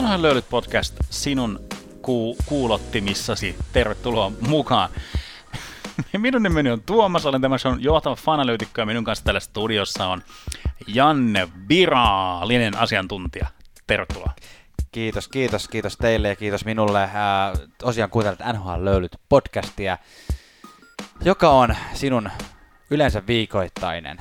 NHL löylyt podcast sinun ku- kuulottimissasi. Tervetuloa mukaan. Minun nimeni on Tuomas, olen tämä on johtava fanalyytikko ja minun kanssa täällä studiossa on Janne Viraalinen asiantuntija. Tervetuloa. Kiitos, kiitos, kiitos teille ja kiitos minulle. Ää, tosiaan kuuntelet NHL löylyt podcastia, joka on sinun yleensä viikoittainen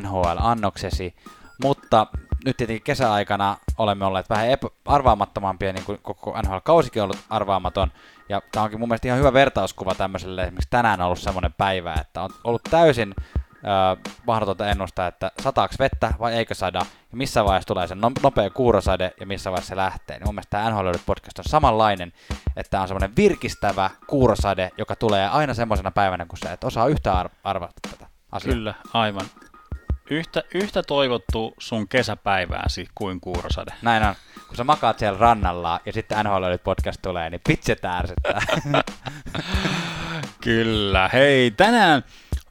NHL-annoksesi, mutta nyt tietenkin kesäaikana olemme olleet vähän epä- arvaamattomampia, niin kuin koko NHL-kausikin on ollut arvaamaton, ja tämä onkin mun mielestä ihan hyvä vertauskuva tämmöiselle, esimerkiksi tänään on ollut semmoinen päivä, että on ollut täysin äh, mahdotonta ennustaa, että sataako vettä vai eikö sada, ja missä vaiheessa tulee se no- nopea kuurosade ja missä vaiheessa se lähtee. Niin mun mielestä tämä NHL podcast on samanlainen, että tämä on semmoinen virkistävä kuurosade, joka tulee aina semmoisena päivänä, kun sä et osaa yhtään ar- arvata tätä asiaa. Kyllä, aivan. Yhtä, yhtä toivottu sun kesäpäivääsi kuin kuurosade. Näin on. Kun sä makaat siellä rannalla ja sitten NHL podcast tulee, niin pitset ärsyttää. Kyllä. Hei, tänään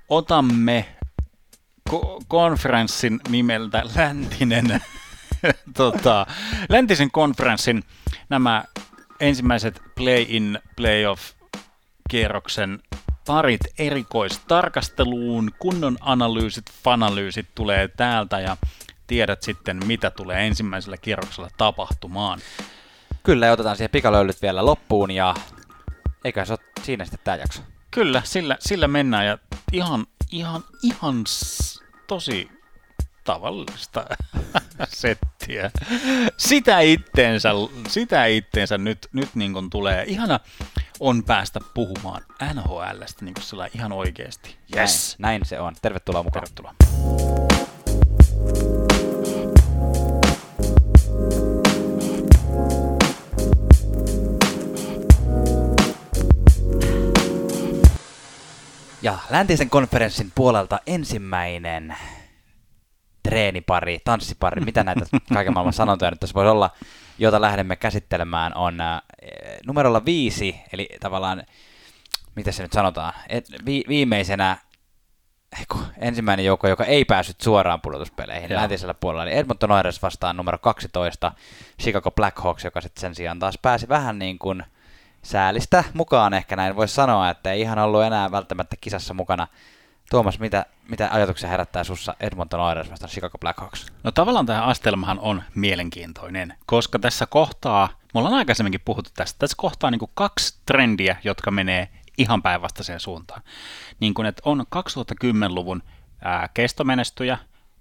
otamme ko- konferenssin nimeltä Läntinen, tota, Läntisen konferenssin nämä ensimmäiset play-in, playoff-kierroksen parit erikoistarkasteluun, kunnon analyysit, fanalyysit tulee täältä ja tiedät sitten, mitä tulee ensimmäisellä kierroksella tapahtumaan. Kyllä, ja otetaan siihen pikalöylyt vielä loppuun ja eikä se ole siinä sitten tämä jakso. Kyllä, sillä, sillä mennään ja ihan, ihan, ihan tosi tavallista settiä. Sitä itteensä, sitä itteensä nyt, nyt niin kuin tulee. Ihana on päästä puhumaan NHLstä niin kuin sillä ihan oikeasti. Yes. Näin, näin se on. Tervetuloa mukaan. Tervetuloa. Ja läntisen konferenssin puolelta ensimmäinen treenipari, tanssipari, mitä näitä kaiken maailman sanontoja nyt tässä voisi olla, jota lähdemme käsittelemään, on äh, numerolla viisi, eli tavallaan, mitä se nyt sanotaan, et, vi, viimeisenä eiku, ensimmäinen joukko, joka ei päässyt suoraan pudotuspeleihin Joo. läntisellä puolella, eli Edmonton Oilers vastaan numero 12, Chicago Blackhawks, joka sitten sen sijaan taas pääsi vähän niin kuin säälistä mukaan ehkä näin voisi sanoa, että ei ihan ollut enää välttämättä kisassa mukana. Tuomas, mitä, mitä ajatuksia herättää sussa Edmonton Oilers vastaan Chicago Blackhawks? No tavallaan tämä astelmahan on mielenkiintoinen, koska tässä kohtaa, me ollaan aikaisemminkin puhuttu tästä, tässä kohtaa niin kaksi trendiä, jotka menee ihan päinvastaiseen suuntaan. Niin kuin, että on 2010-luvun ää, kestomenestyjä,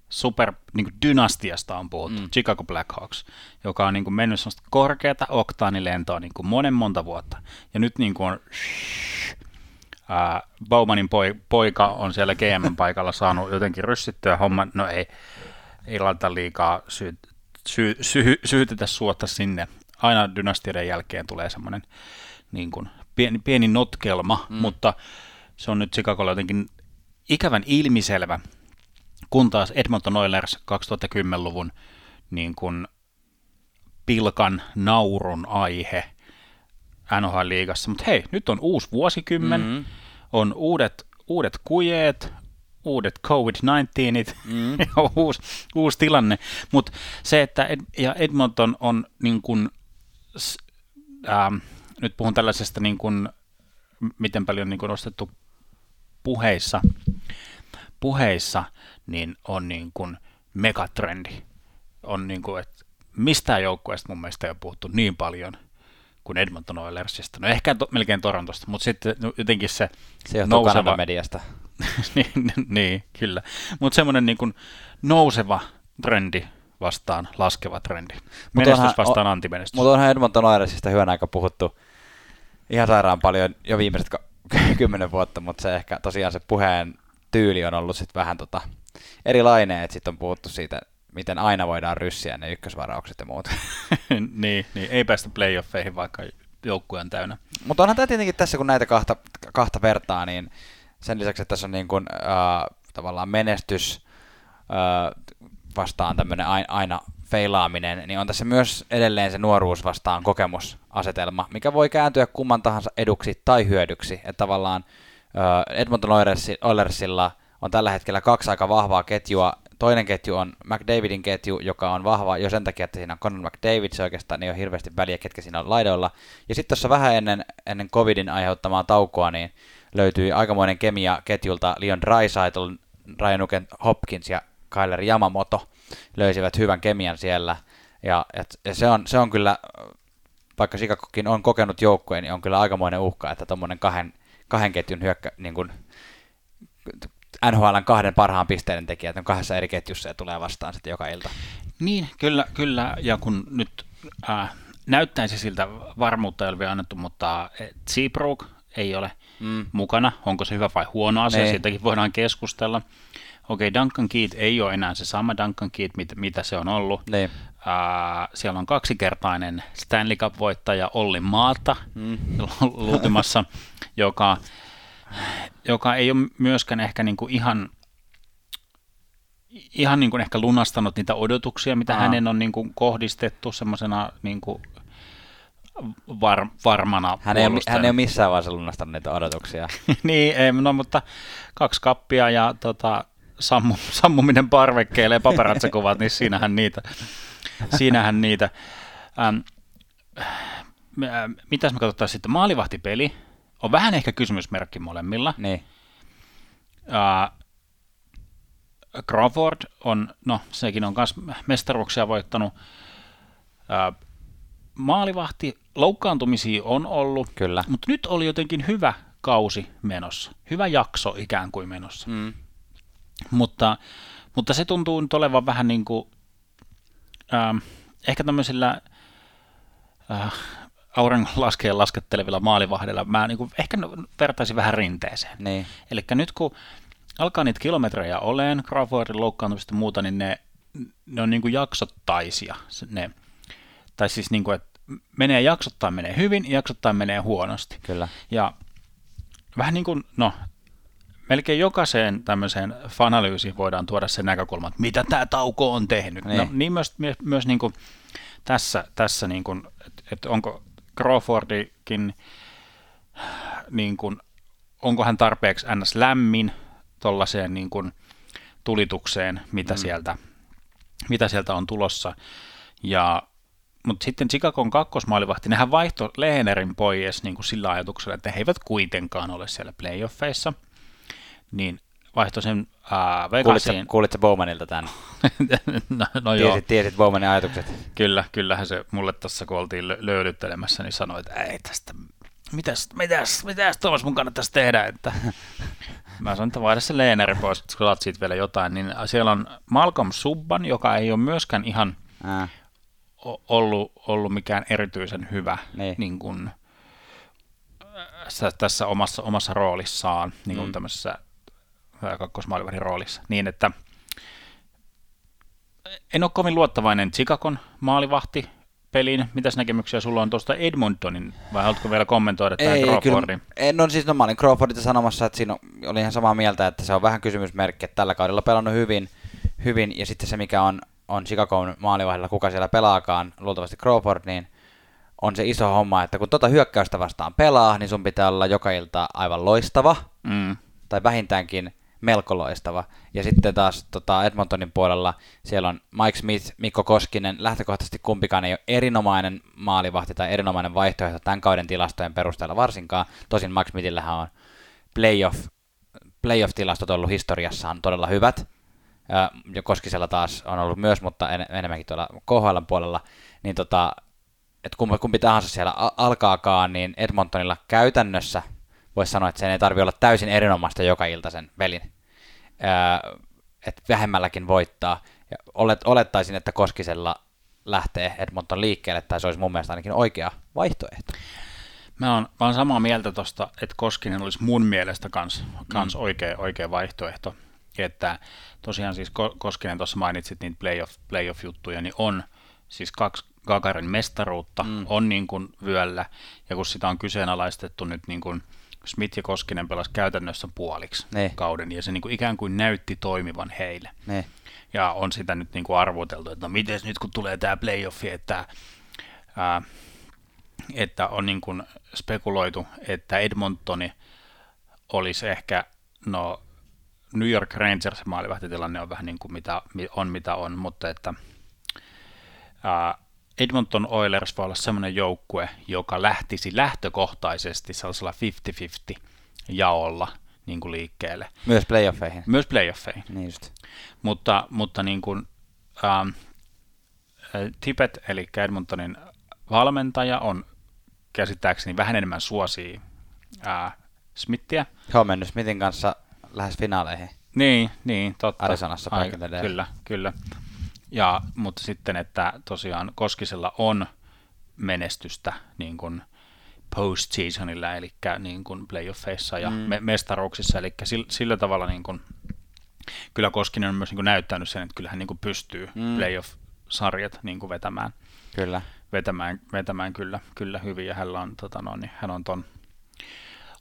super niin kuin dynastiasta on puhuttu, mm. Chicago Blackhawks, joka on niin kuin mennyt semmoista korkeata oktaanilentoa niin kuin monen monta vuotta. Ja nyt niin kuin on ää, Bowmanin poi, poika on siellä GM-paikalla saanut jotenkin ryssittyä homman, no ei, ei laita liikaa sy, sy, sy, syytetä suotta sinne. Aina dynastioiden jälkeen tulee semmoinen niin kuin pieni, pieni notkelma, mm. mutta se on nyt Chicagolla jotenkin ikävän ilmiselvä, kun taas Edmonton Oilers 2010-luvun niin kuin pilkan naurun aihe NHL-liigassa. Mutta hei, nyt on uusi vuosikymmen, mm-hmm. on uudet, uudet kujeet, uudet COVID-19 mm. uusi, uusi tilanne. Mutta se, että Ed, ja Edmonton on niin kuin, s- ähm, nyt puhun tällaisesta niin kuin, miten paljon niin kuin nostettu puheissa, puheissa, niin on niin kuin megatrendi. On niin kuin, että mistään joukkueesta mun mielestä ei ole puhuttu niin paljon kuin Edmonton Oilersista. No ehkä to, melkein Torontosta, mutta sitten no, jotenkin se Se johtuu nouseva, mediasta. niin, niin, kyllä. Mutta semmoinen niin kuin nouseva trendi vastaan laskeva trendi. Menestys onhan- vastaan antimenestys. Mutta onhan Edmonton Oilersista hyvän aika puhuttu ihan sairaan paljon jo viimeiset kymmenen vuotta, mutta se ehkä tosiaan se puheen tyyli on ollut sitten vähän tota erilainen, että sitten on puhuttu siitä, miten aina voidaan ryssiä ne ykkösvaraukset ja muut. niin, niin, ei päästä playoffeihin, vaikka joukkue on täynnä. Mutta onhan tämä tietenkin tässä, kun näitä kahta, kahta vertaa, niin sen lisäksi, että tässä on niin kuin, äh, tavallaan menestys äh, vastaan tämmöinen aina, feilaaminen, niin on tässä myös edelleen se nuoruus vastaan kokemusasetelma, mikä voi kääntyä kumman tahansa eduksi tai hyödyksi. Että tavallaan Edmonton Oilersi- Oilersilla on tällä hetkellä kaksi aika vahvaa ketjua toinen ketju on McDavidin ketju, joka on vahva jo sen takia, että siinä on Conor McDavid, se oikeastaan ei ole hirveästi väliä, ketkä siinä on laidoilla. Ja sitten tuossa vähän ennen, ennen covidin aiheuttamaa taukoa, niin löytyi aikamoinen kemia ketjulta Leon Draisaitl, Ryan Nuken Hopkins ja Kyler Yamamoto löysivät hyvän kemian siellä. Ja, et, ja se, on, se on kyllä, vaikka Sikakokin on kokenut joukkueen, niin on kyllä aikamoinen uhka, että tuommoinen kahden, kahden ketjun hyökkä, niin kuin, NHLn kahden parhaan pisteiden tekijät on kahdessa eri ketjussa ja tulee vastaan sitten joka ilta. Niin, kyllä, kyllä. Ja kun nyt äh, näyttäisi siltä, varmuutta ei ole vielä annettu, mutta Seabrook ei ole mm. mukana. Onko se hyvä vai huono asia? Ne. Niin. Siitäkin voidaan keskustella. Okei, okay, Duncan Keat ei ole enää se sama Duncan Keat, mit, mitä se on ollut. Ne. Uh, siellä on kaksikertainen Stanley Cup-voittaja Olli Maata mm. luutimassa, joka, joka ei ole myöskään ehkä niinku ihan ihan niin kuin ehkä lunastanut niitä odotuksia, mitä Aha. hänen on niin kuin kohdistettu semmoisena niin kuin var, varmana hän ei, hän ei ole missään vaiheessa lunastanut niitä odotuksia. niin, ei, no, mutta kaksi kappia ja tota, sammu, sammuminen parvekkeelle ja paparatsekuvat, niin siinähän niitä. Siinähän niitä. Ähm, äh, mitäs me katsotaan sitten? Maalivahtipeli on vähän ehkä kysymysmerkki molemmilla. Niin. Äh, Crawford on, no sekin on myös mestaruuksia voittanut. Äh, maalivahti, loukkaantumisia on ollut, Kyllä. mutta nyt oli jotenkin hyvä kausi menossa. Hyvä jakso ikään kuin menossa. Mm. Mutta, mutta se tuntuu nyt olevan vähän niin kuin, äh, ehkä tämmöisillä äh, auringon laskeen laskettelevilla maalivahdilla, mä niin kuin ehkä vertaisin vähän rinteeseen. Niin. Eli nyt kun alkaa niitä kilometrejä oleen, Crawfordin loukkaantumista ja muuta, niin ne, ne on niin kuin jaksottaisia. Ne, tai siis niin kuin, että menee jaksottain menee hyvin, jaksottain menee huonosti. Kyllä. Ja vähän niin kuin, no melkein jokaiseen tämmöiseen fanalyysiin voidaan tuoda se näkökulma, että mitä tämä tauko on tehnyt. Niin, no, niin myös, myös, myös niin kuin tässä, tässä niin kuin, että, että onko Crawfordikin, niin kuin, onko hän tarpeeksi ns. lämmin tuollaiseen niin kuin tulitukseen, mitä, mm. sieltä, mitä sieltä on tulossa. Ja mutta sitten Chicagon kakkosmaalivahti, nehän vaihto Lehnerin pois niin kuin sillä ajatuksella, että he eivät kuitenkaan ole siellä playoffeissa – niin vaihtoi sen ää, Vegasiin. Kuulitko, Bowmanilta tämän? no, no joo. Tiesit, tiesit Bowmanin ajatukset? Kyllä, kyllähän se mulle tuossa, kun oltiin löydyttelemässä, niin sanoi, että ei tästä, mitäs, mitäs, mitäs Tuomas mun kannattaisi tehdä, että mä sanoin, että vaihda se Leeneri pois, että kun siitä vielä jotain, niin siellä on Malcolm Subban, joka ei ole myöskään ihan Ää. ollut, ollut mikään erityisen hyvä niin. Niin kuin, tässä omassa, omassa roolissaan, niin kuin mm. tämmöisessä kakkosmaalivahdin roolissa. Niin, että en ole kovin luottavainen Chicagon maalivahti peliin. Mitäs näkemyksiä sulla on tuosta Edmontonin, vai haluatko vielä kommentoida tämän Ei, Crawfordin? Kyllä, en on siis, no mä olin Crawfordita sanomassa, että siinä oli ihan samaa mieltä, että se on vähän kysymysmerkki, että tällä kaudella pelannut hyvin, hyvin ja sitten se mikä on, on Chicagon maalivahdilla, kuka siellä pelaakaan, luultavasti Crawford, niin on se iso homma, että kun tota hyökkäystä vastaan pelaa, niin sun pitää olla joka ilta aivan loistava, mm. tai vähintäänkin melko loistava. Ja sitten taas tota Edmontonin puolella siellä on Mike Smith, Mikko Koskinen, lähtökohtaisesti kumpikaan ei ole erinomainen maalivahti tai erinomainen vaihtoehto tämän kauden tilastojen perusteella varsinkaan. Tosin Mike Smithillähän on playoff, playoff-tilastot ollut historiassaan todella hyvät. Ja Koskisella taas on ollut myös, mutta en, enemmänkin tuolla KHL puolella. Niin tota, että kumpi, kumpi tahansa siellä alkaakaan, niin Edmontonilla käytännössä voisi sanoa, että sen ei tarvi olla täysin erinomaista joka ilta sen velin että vähemmälläkin voittaa. Ja olet, olettaisin, että Koskisella lähtee Edmonton liikkeelle, tai se olisi mun mielestä ainakin oikea vaihtoehto. Mä oon, mä oon samaa mieltä tuosta, että Koskinen olisi mun mielestä kans, kans mm. oikea, oikea vaihtoehto. Että tosiaan siis Koskinen tuossa mainitsit niitä playoff, playoff-juttuja, niin on siis kaksi Gagarin mestaruutta mm. on niin kuin vyöllä, ja kun sitä on kyseenalaistettu nyt niin kuin Smith ja Koskinen pelasi käytännössä puoliksi ne. kauden, ja se niin kuin ikään kuin näytti toimivan heille. Ne. Ja on sitä nyt niin kuin arvoteltu, että no miten nyt kun tulee tämä playoffi, että, ää, että on niin kuin spekuloitu, että Edmontoni olisi ehkä no New York Rangers maalivahtitilanne on vähän niin kuin mitä on, mitä on, mutta että ää, Edmonton Oilers voi olla sellainen joukkue, joka lähtisi lähtökohtaisesti sellaisella 50-50 jaolla niin kuin liikkeelle. Myös playoffeihin. Myös playoffeihin. Niin just. Mutta, mutta niin kuin, ähm, Tippett, eli Edmontonin valmentaja, on käsittääkseni vähän enemmän suosii äh, Smithia. He on mennyt Smithin kanssa lähes finaaleihin. Niin, niin, totta. Arizonassa Ai, Kyllä, kyllä. Ja, mutta sitten, että tosiaan Koskisella on menestystä niin kuin postseasonilla, eli niin kuin playoffeissa ja mm. me- mestaruuksissa, eli sillä, sillä tavalla niin kuin, kyllä Koskinen on myös niin kuin näyttänyt sen, että kyllä hän niin kuin pystyy mm. playoff-sarjat niin kuin vetämään. Kyllä. Vetämään, vetämään kyllä, kyllä hyvin, ja hän on, tota no, niin, hän on ton,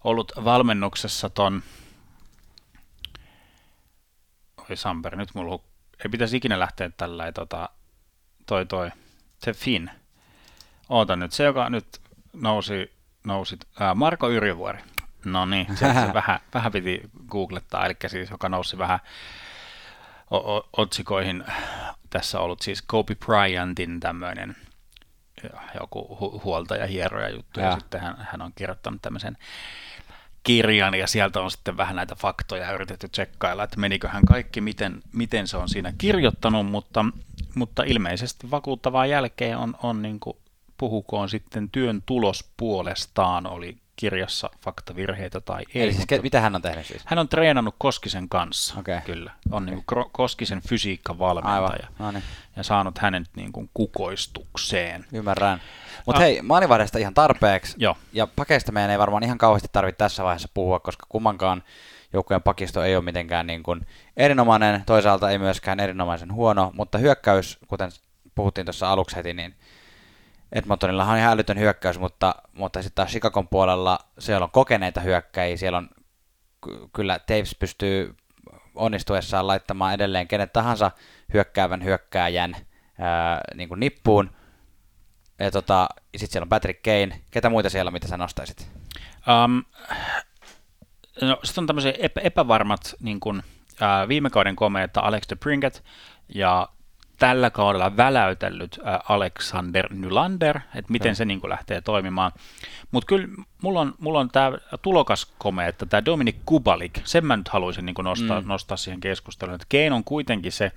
ollut valmennuksessa ton, oi Samper, nyt mulla ei pitäisi ikinä lähteä tällä, tota, toi toi, se Finn. Oota nyt, se joka nyt nousi, nousi ää, Marko Yrjövuori. No niin, se, se vähän, vähän piti googlettaa, eli siis joka nousi vähän o- o- otsikoihin. Tässä ollut siis Kobe Bryantin tämmöinen joku hu- huoltaja, hieroja juttu, ja, ja sitten hän, hän on kirjoittanut tämmöisen kirjan ja sieltä on sitten vähän näitä faktoja yritetty tsekkailla, että meniköhän kaikki, miten, miten se on siinä kirjoittanut, mutta, mutta ilmeisesti vakuuttavaa jälkeen on, on niin kuin, puhukoon sitten työn tulos puolestaan, oli kirjassa faktavirheitä tai ei. Eli siis mutta mitä hän on tehnyt siis? Hän on treenannut Koskisen kanssa, okay. kyllä. On okay. niin kuin Koskisen fysiikkavalmentaja no niin. ja saanut hänen niin kuin kukoistukseen. Ymmärrän. Mutta ah. hei, maalivahdesta ihan tarpeeksi. Joo. Ja pakeista meidän ei varmaan ihan kauheasti tarvitse tässä vaiheessa puhua, koska kummankaan joukkueen pakisto ei ole mitenkään niin kuin erinomainen, toisaalta ei myöskään erinomaisen huono, mutta hyökkäys, kuten puhuttiin tuossa aluksi heti, niin Edmontonilla on ihan älytön hyökkäys, mutta, mutta sitten taas Chicagon puolella siellä on kokeneita hyökkäjiä, siellä on kyllä Taves pystyy onnistuessaan laittamaan edelleen kenet tahansa hyökkäävän hyökkääjän ää, niin kuin nippuun. Ja tota, sitten siellä on Patrick Kane. Ketä muita siellä on, mitä sä nostaisit? Um, no, sitten on tämmöisiä epä, epävarmat niin kuin, ää, viime kauden komeita Alex de Pringet ja tällä kaudella väläytellyt äh, Alexander Nylander, että miten okay. se niin lähtee toimimaan. Mutta kyllä mulla on, mulla on tämä tulokas että tämä Dominic Kubalik, sen mä nyt haluaisin niin nostaa, mm. nostaa siihen keskusteluun, että Kein on kuitenkin se,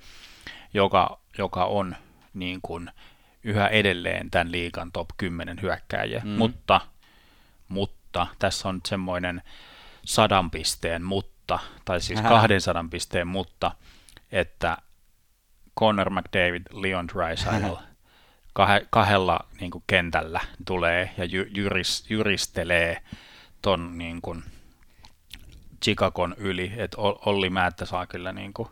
joka, joka on niin kuin yhä edelleen tämän liikan top 10 hyökkääjä, mm. mutta, mutta tässä on nyt semmoinen sadan pisteen mutta, tai siis 200 pisteen mutta, että Connor McDavid, Leon Draisaitl kah- kahdella niin kuin kentällä tulee ja jy- jyris, jyristelee ton niin kuin Chicagon yli, että Olli Määttä saa kyllä niin kuin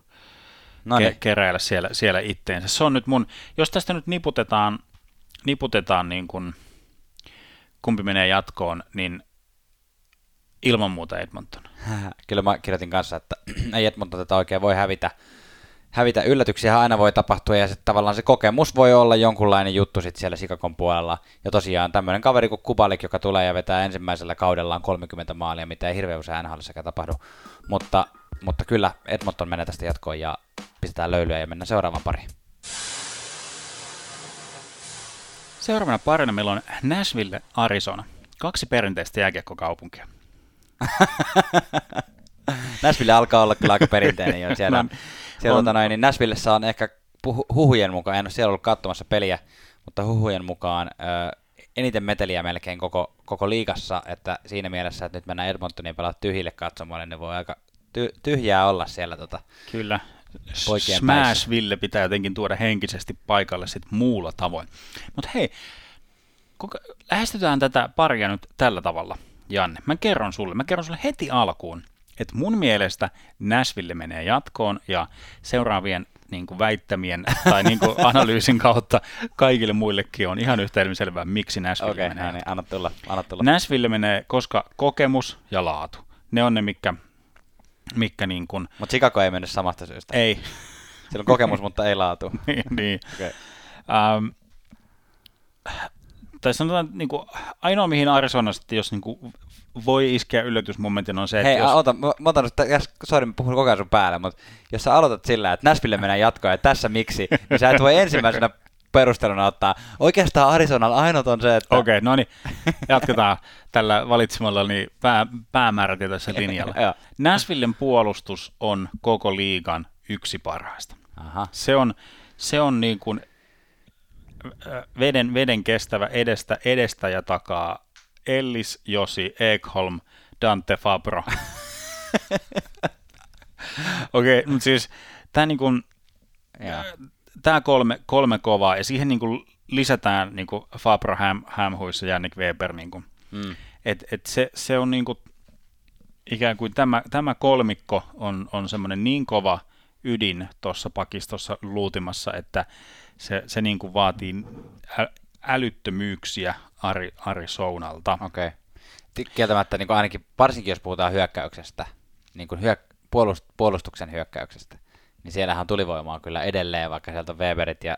no niin. ke- keräillä siellä, siellä itteensä. Se on nyt mun, jos tästä nyt niputetaan, niputetaan niin kuin, kumpi menee jatkoon, niin ilman muuta Edmonton. Kyllä mä kirjoitin kanssa, että ei Edmonton tätä oikein voi hävitä hävitä. Yllätyksiä aina voi tapahtua ja sitten tavallaan se kokemus voi olla jonkunlainen juttu sitten siellä Sikakon puolella. Ja tosiaan tämmöinen kaveri kuin Kubalik, joka tulee ja vetää ensimmäisellä kaudellaan 30 maalia, mitä ei hirveän usein nhl tapahdu. Mutta, mutta kyllä Edmonton menee tästä jatkoon ja pistetään löylyä ja mennään seuraavaan pariin. Seuraavana parina meillä on Nashville, Arizona. Kaksi perinteistä jääkiekkokaupunkia. Nashville alkaa olla kyllä aika perinteinen jo. Siellä, siellä on. Tota noin, niin Nashvillessä on ehkä huhujen mukaan, en ole siellä ollut katsomassa peliä, mutta huhujen mukaan ö, eniten meteliä melkein koko, koko liigassa, että siinä mielessä, että nyt mennään Edmontoniin pelaa tyhjille katsomaan, niin voi aika ty- tyhjää olla siellä tota, Kyllä. Smashville pitää jotenkin tuoda henkisesti paikalle sit muulla tavoin. Mutta hei, kuka, lähestytään tätä paria nyt tällä tavalla, Janne. Mä kerron sulle, mä kerron sulle heti alkuun, että mun mielestä Nashville menee jatkoon ja seuraavien niin kuin väittämien tai niin kuin analyysin kautta kaikille muillekin on ihan yhtä selvää, miksi Nashville okay, menee. No niin, anna tulla, anna tulla. Nashville menee, koska kokemus ja laatu. Ne on ne, mikä, mikä niin kuin... Mutta Chicago ei mennyt samasta syystä. Ei. Sillä on kokemus, mutta ei laatu. niin, niin. Okay. Um, tai sanotaan, niin kuin, ainoa mihin Arizona sitten, jos niin kuin voi iskeä yllätysmomentin on se, että Hei, jos... ota, mä, mä otan nyt, sorry, mä puhun koko ajan sun päälle, mutta jos sä aloitat sillä, että Nashville menee jatkoon ja tässä miksi, niin sä et voi ensimmäisenä perusteluna ottaa. Oikeastaan Arizonalla ainut on se, että... Okei, okay, no niin, jatketaan tällä valitsemalla niin pää, päämäärätietoisessa linjalla. Nashvillen puolustus on koko liigan yksi parhaista. Aha. Se on, se on niin kuin veden, veden kestävä edestä, edestä ja takaa Ellis, Josi, Ekholm, Dante Fabro. Okei, okay, mutta siis tämä niin kuin, tämä kolme, kolme kovaa, ja siihen niin kuin lisätään niin kuin Fabro Ham, Hamhuis ja Jannik Weber. Niin kuin. Mm. Et, et se, se on niin kuin, ikään kuin tämä, tämä kolmikko on, on semmoinen niin kova ydin tuossa pakistossa luutimassa, että se, se niin kuin vaatii älyttömyyksiä Ari, Arizonalta. Okei. Okay. Kieltämättä niin kuin ainakin, varsinkin jos puhutaan hyökkäyksestä, niin kuin hyök, puolust, puolustuksen hyökkäyksestä, niin siellähän on tulivoimaa kyllä edelleen, vaikka sieltä on Weberit ja,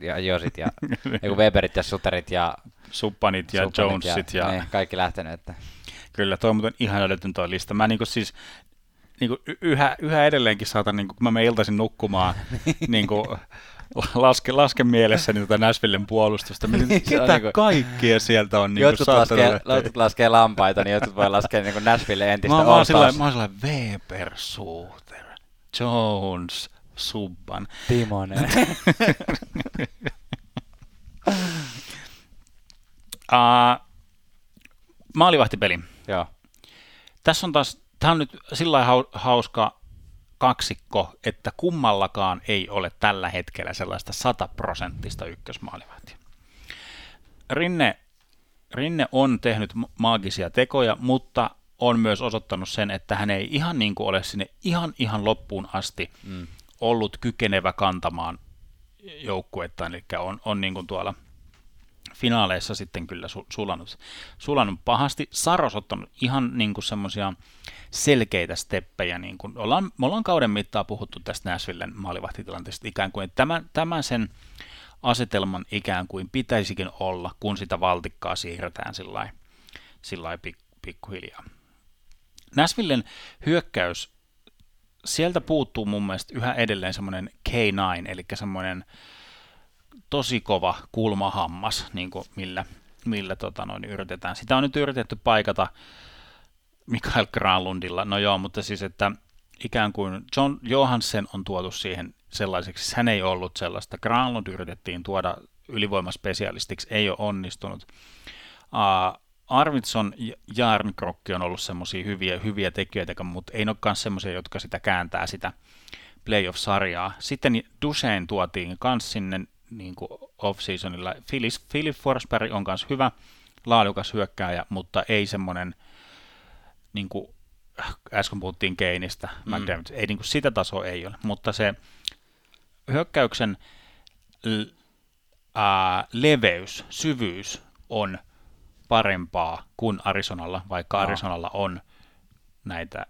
ja Josit ja niin Weberit ja Suterit ja Suppanit ja Suppanit Jonesit. Ja, ja... Niin, kaikki lähtenyt. Että... Kyllä, toi on muuten ihan älytön toi lista. Mä niinku siis niinku yhä, yhä edelleenkin saatan, niinku, kun mä menen iltaisin nukkumaan, niinku, laske, laske mielessäni tätä Näsvillen puolustusta. Mitä niin kaikkia sieltä on? Niin jotkut, laskee, jotkut laskee lampaita, niin jotkut voi laskea niin Näsville entistä mä, mä oon sillä, Weber, Suter, Jones, Subban. Timonen. uh, maalivahtipeli. Joo. Tässä on taas, tämä on nyt sillä hauska kaksikko, että kummallakaan ei ole tällä hetkellä sellaista sataprosenttista ykkösmaalivahtia. Rinne, Rinne on tehnyt maagisia tekoja, mutta on myös osoittanut sen, että hän ei ihan niin kuin ole sinne ihan ihan loppuun asti mm. ollut kykenevä kantamaan joukkuetta, eli on, on niin kuin tuolla finaaleissa sitten kyllä sulanut, sulanut pahasti. Saros ottanut ihan niin kuin semmoisia selkeitä steppejä. Niin kuin ollaan, me ollaan kauden mittaan puhuttu tästä Nashvillen maalivahtitilanteesta ikään kuin, että tämän, tämän sen asetelman ikään kuin pitäisikin olla, kun sitä valtikkaa siirretään sillä lailla pik, pikkuhiljaa. Nashvillen hyökkäys, sieltä puuttuu mun mielestä yhä edelleen semmoinen K9, eli semmoinen tosi kova kulmahammas, niin kuin millä, millä tota noin, yritetään. Sitä on nyt yritetty paikata Mikael Granlundilla, no joo, mutta siis että ikään kuin John Johansen on tuotu siihen sellaiseksi, hän ei ollut sellaista. Granlund yritettiin tuoda ylivoimaspesialistiksi, ei ole onnistunut. Uh, Arvidsson ja Jarnkrokki on ollut semmoisia hyviä, hyviä tekijöitä, mutta ei ole myös semmoisia, jotka sitä kääntää sitä playoff-sarjaa. Sitten Dusein tuotiin myös sinne niin off-seasonilla. Philip Forsberg on myös hyvä, laadukas hyökkääjä, mutta ei semmoinen niin kuin äsken puhuttiin Keinistä, mm. Ei niin kuin sitä tasoa ei ole, mutta se hyökkäyksen ää, leveys, syvyys on parempaa kuin Arizonalla, vaikka no. Arizonalla on näitä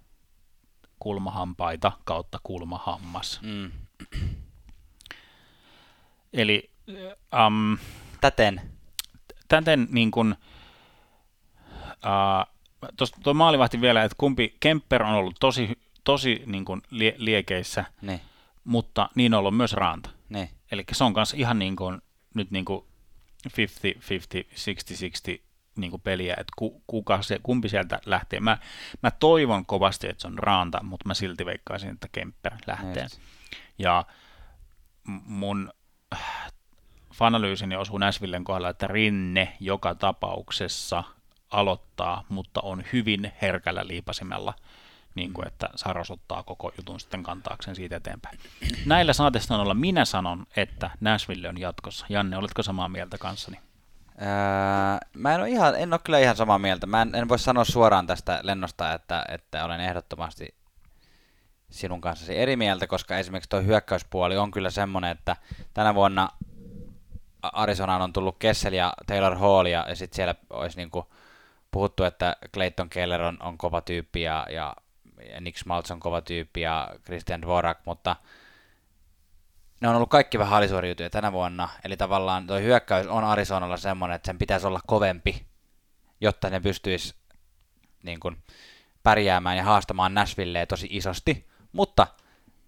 kulmahampaita kautta kulmahammas. Mm. Eli um, täten, täten niin kuin, uh, tuo maalivahti vielä, että kumpi Kemper on ollut tosi, tosi niin kuin lie, liekeissä, ne. mutta niin on ollut myös Ranta. Eli se on kanssa ihan niin kuin, nyt niin kuin 50, 50, 60, 60 niin kuin peliä, että ku, kuka se, kumpi sieltä lähtee. Mä, mä toivon kovasti, että se on Ranta, mutta mä silti veikkaisin, että Kemper lähtee. Yes. Ja mun fanalyysini osuu Näsvillen kohdalla, että Rinne joka tapauksessa aloittaa, mutta on hyvin herkällä liipasimella, niin kuin että Saros ottaa koko jutun sitten kantaakseen siitä eteenpäin. Näillä saatesanoilla minä sanon, että Nashville on jatkossa. Janne, oletko samaa mieltä kanssani? Öö, mä en ole, ihan, en ole kyllä ihan samaa mieltä. Mä en, en voi sanoa suoraan tästä lennosta, että, että olen ehdottomasti sinun kanssasi eri mieltä, koska esimerkiksi tuo hyökkäyspuoli on kyllä semmoinen, että tänä vuonna Arizonaan on tullut Kessel ja Taylor Hall ja, ja sitten siellä olisi niinku puhuttu, että Clayton Keller on, on kova tyyppi ja, ja, Nick Schmaltz on kova tyyppi ja Christian Dvorak, mutta ne on ollut kaikki vähän alisuoriutuja tänä vuonna, eli tavallaan tuo hyökkäys on Arizonalla semmoinen, että sen pitäisi olla kovempi, jotta ne pystyisi niin kuin pärjäämään ja haastamaan Nashvilleä tosi isosti, mutta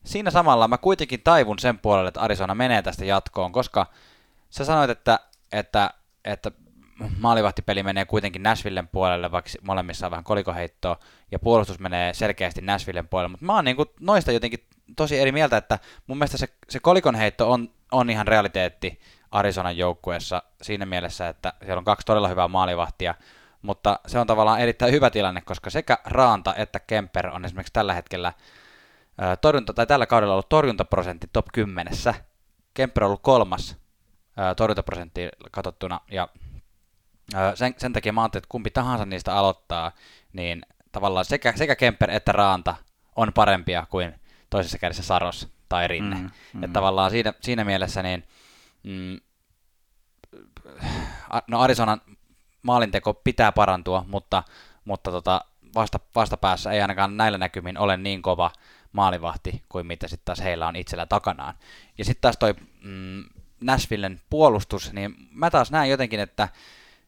siinä samalla mä kuitenkin taivun sen puolelle, että Arizona menee tästä jatkoon, koska sä sanoit, että, että, että maalivahtipeli menee kuitenkin Nashvillen puolelle, vaikka molemmissa on vähän kolikoheittoa, ja puolustus menee selkeästi Nashvillen puolelle, mutta mä oon niin kuin noista jotenkin tosi eri mieltä, että mun mielestä se, se kolikonheitto on, on ihan realiteetti Arizonan joukkueessa siinä mielessä, että siellä on kaksi todella hyvää maalivahtia, mutta se on tavallaan erittäin hyvä tilanne, koska sekä Raanta että Kemper on esimerkiksi tällä hetkellä torjunta, tai tällä kaudella ollut torjuntaprosentti top 10. Kemper on ollut kolmas torjuntaprosentti katsottuna, ja sen, sen takia mä ajattelin, että kumpi tahansa niistä aloittaa, niin tavallaan sekä, sekä Kemper että Raanta on parempia kuin toisessa kädessä Saros tai Rinne. Mm, mm. Että tavallaan siinä, siinä mielessä niin, mm, no Arizonan maalinteko pitää parantua, mutta, mutta tota, vasta, vastapäässä ei ainakaan näillä näkymin ole niin kova maalivahti kuin mitä sitten taas heillä on itsellä takanaan. Ja sitten taas toi mm, Nashvillen puolustus, niin mä taas näen jotenkin, että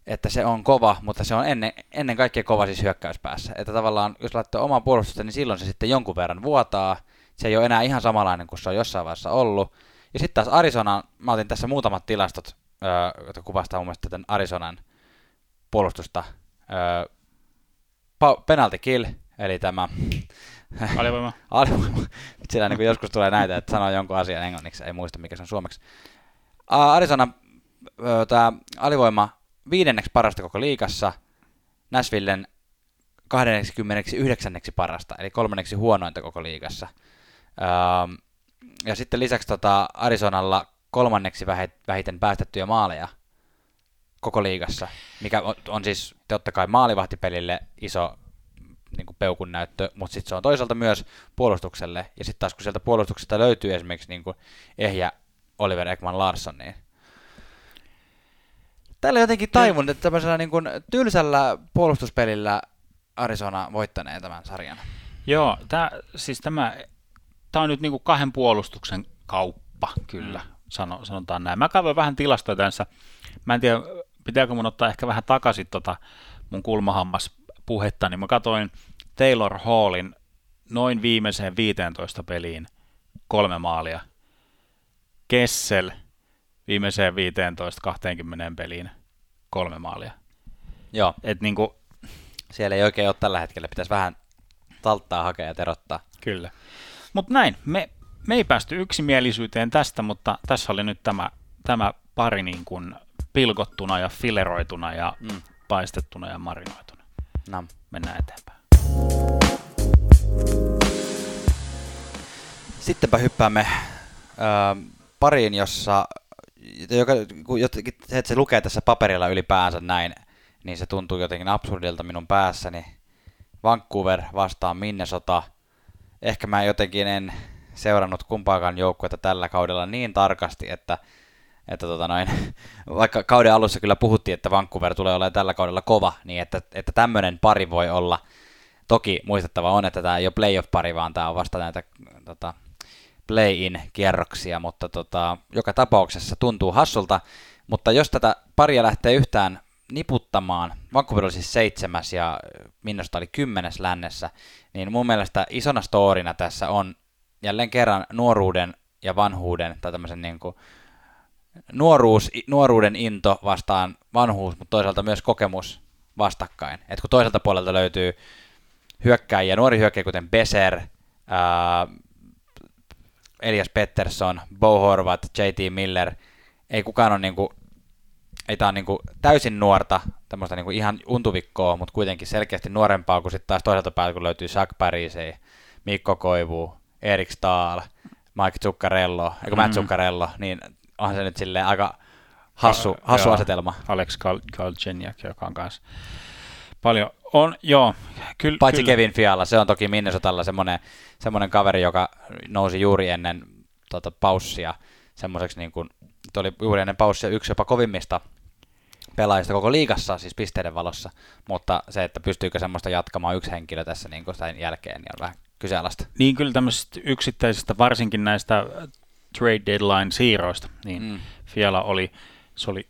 että se on kova, mutta se on ennen, ennen kaikkea kova siis hyökkäyspäässä. Että tavallaan, jos laittaa omaa puolustusta, niin silloin se sitten jonkun verran vuotaa. Se ei ole enää ihan samanlainen kuin se on jossain vaiheessa ollut. Ja sitten taas Arizona, mä otin tässä muutamat tilastot, öö, jotka kuvastaa mun mielestä tämän Arizonan puolustusta. Öö, penalty kill, eli tämä... Alivoima. Alivoima. Siellä niin joskus tulee näitä, että sanoo jonkun asian englanniksi, ei muista mikä se on suomeksi. Arizona, öö, tämä alivoima viidenneksi parasta koko liikassa, Nashvillen 29. parasta, eli kolmanneksi huonointa koko liigassa. Öö, ja sitten lisäksi tota Arizonalla kolmanneksi vähiten päästettyjä maaleja koko liigassa, mikä on, on siis totta kai maalivahtipelille iso niin kuin peukun näyttö, mutta sitten se on toisaalta myös puolustukselle. Ja sitten taas kun sieltä puolustuksesta löytyy esimerkiksi niin kuin ehjä Oliver Ekman Larsson, niin Tällä jotenkin taivun, että tämmöisellä niin kuin tylsällä puolustuspelillä Arizona voittanee tämän sarjan. Joo, tää, siis tämä, tämä on nyt niin kuin kahden puolustuksen kauppa, kyllä, mm. sano, sanotaan näin. Mä katsoin vähän tilastoja tässä. Mä en tiedä, pitääkö mun ottaa ehkä vähän takaisin tota mun kulmahammas puhetta, niin mä katsoin Taylor Hallin noin viimeiseen 15 peliin kolme maalia. Kessel – viimeiseen 15-20 peliin kolme maalia. Joo. Et niinku, Siellä ei oikein ole tällä hetkellä, pitäisi vähän talttaa hakea ja terottaa. Kyllä. Mutta näin, me, me ei päästy yksimielisyyteen tästä, mutta tässä oli nyt tämä, tämä pari niin kuin pilkottuna ja fileroituna ja mm. paistettuna ja marinoituna. No. Mennään eteenpäin. Sittenpä hyppäämme äh, pariin, jossa joka, kun jotenkin, että se lukee tässä paperilla ylipäänsä näin, niin se tuntuu jotenkin absurdilta minun päässäni. Vancouver vastaan Minnesota. Ehkä mä jotenkin en seurannut kumpaakaan joukkuetta tällä kaudella niin tarkasti, että, että tota noin, vaikka kauden alussa kyllä puhuttiin, että Vancouver tulee olemaan tällä kaudella kova, niin että, että tämmöinen pari voi olla. Toki muistettava on, että tämä ei ole playoff-pari, vaan tämä on vasta näitä tota, play-in kierroksia, mutta tota, joka tapauksessa tuntuu hassulta. Mutta jos tätä paria lähtee yhtään niputtamaan, Vancouver oli siis seitsemäs ja Minnosta oli kymmenes lännessä, niin mun mielestä isona storina tässä on jälleen kerran nuoruuden ja vanhuuden, tai tämmöisen niin kuin nuoruus, nuoruuden into vastaan vanhuus, mutta toisaalta myös kokemus vastakkain. Et kun toiselta puolelta löytyy hyökkäjiä, nuori hyökkäjä kuten Beser, ää, Elias Pettersson, Bo Horvat, JT Miller, ei kukaan ole niinku, ei tää on niinku täysin nuorta, tämmöistä niinku ihan untuvikkoa, mutta kuitenkin selkeästi nuorempaa kuin sitten taas toiselta päältä, kun löytyy Jacques Parisei, Mikko Koivu, Erik Stahl, Mike Zuccarello, eikö mm. Matt Zuccarello, niin onhan se nyt silleen aika hassu, hassu asetelma. Alex Galchenyuk, joka on kanssa paljon on, joo. Kyll, Paitsi kyllä. Kevin Fiala, se on toki Minnesotalla semmoinen, semmoinen kaveri, joka nousi juuri ennen tota, paussia semmoiseksi niin kuin, oli juuri ennen paussia yksi jopa kovimmista pelaajista koko liigassa, siis pisteiden valossa, mutta se, että pystyykö semmoista jatkamaan yksi henkilö tässä niin sen jälkeen, niin on vähän kyseenalaista. Niin kyllä tämmöisistä yksittäisistä, varsinkin näistä trade deadline siirroista, niin mm. Fiala oli, se oli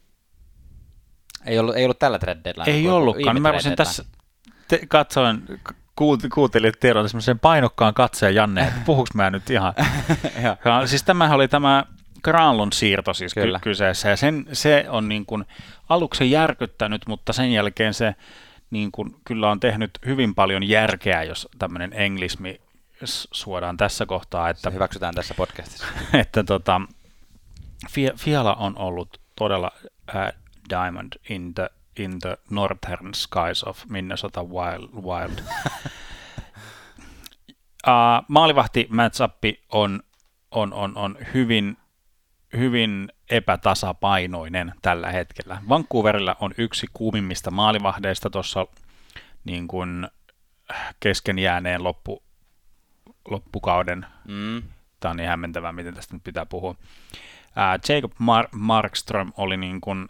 ei ollut, ei ollut tällä trade deadline. Ei ollutkaan. Mä tässä, te, katsoin, kuuntelin tiedon semmoisen painokkaan katseen Janne, että puhuks mä nyt ihan. ja, siis tämähän oli tämä Granlun siirto siis Kyllä. kyseessä, ja sen, se on niin kuin aluksi järkyttänyt, mutta sen jälkeen se niin kuin, kyllä on tehnyt hyvin paljon järkeä, jos tämmöinen englismi suodaan tässä kohtaa. Että, se hyväksytään tässä podcastissa. että tota, Fiala on ollut todella uh, diamond in the, in the northern skies of Minnesota Wild. wild. uh, maalivahti matchup on, on, on, on hyvin, hyvin epätasapainoinen tällä hetkellä. Vancouverilla on yksi kuumimmista maalivahdeista tuossa niin kuin kesken jääneen loppu, loppukauden. Mm. Tämä on niin hämmentävää, miten tästä nyt pitää puhua. Uh, Jacob Mar- Markström oli niin kuin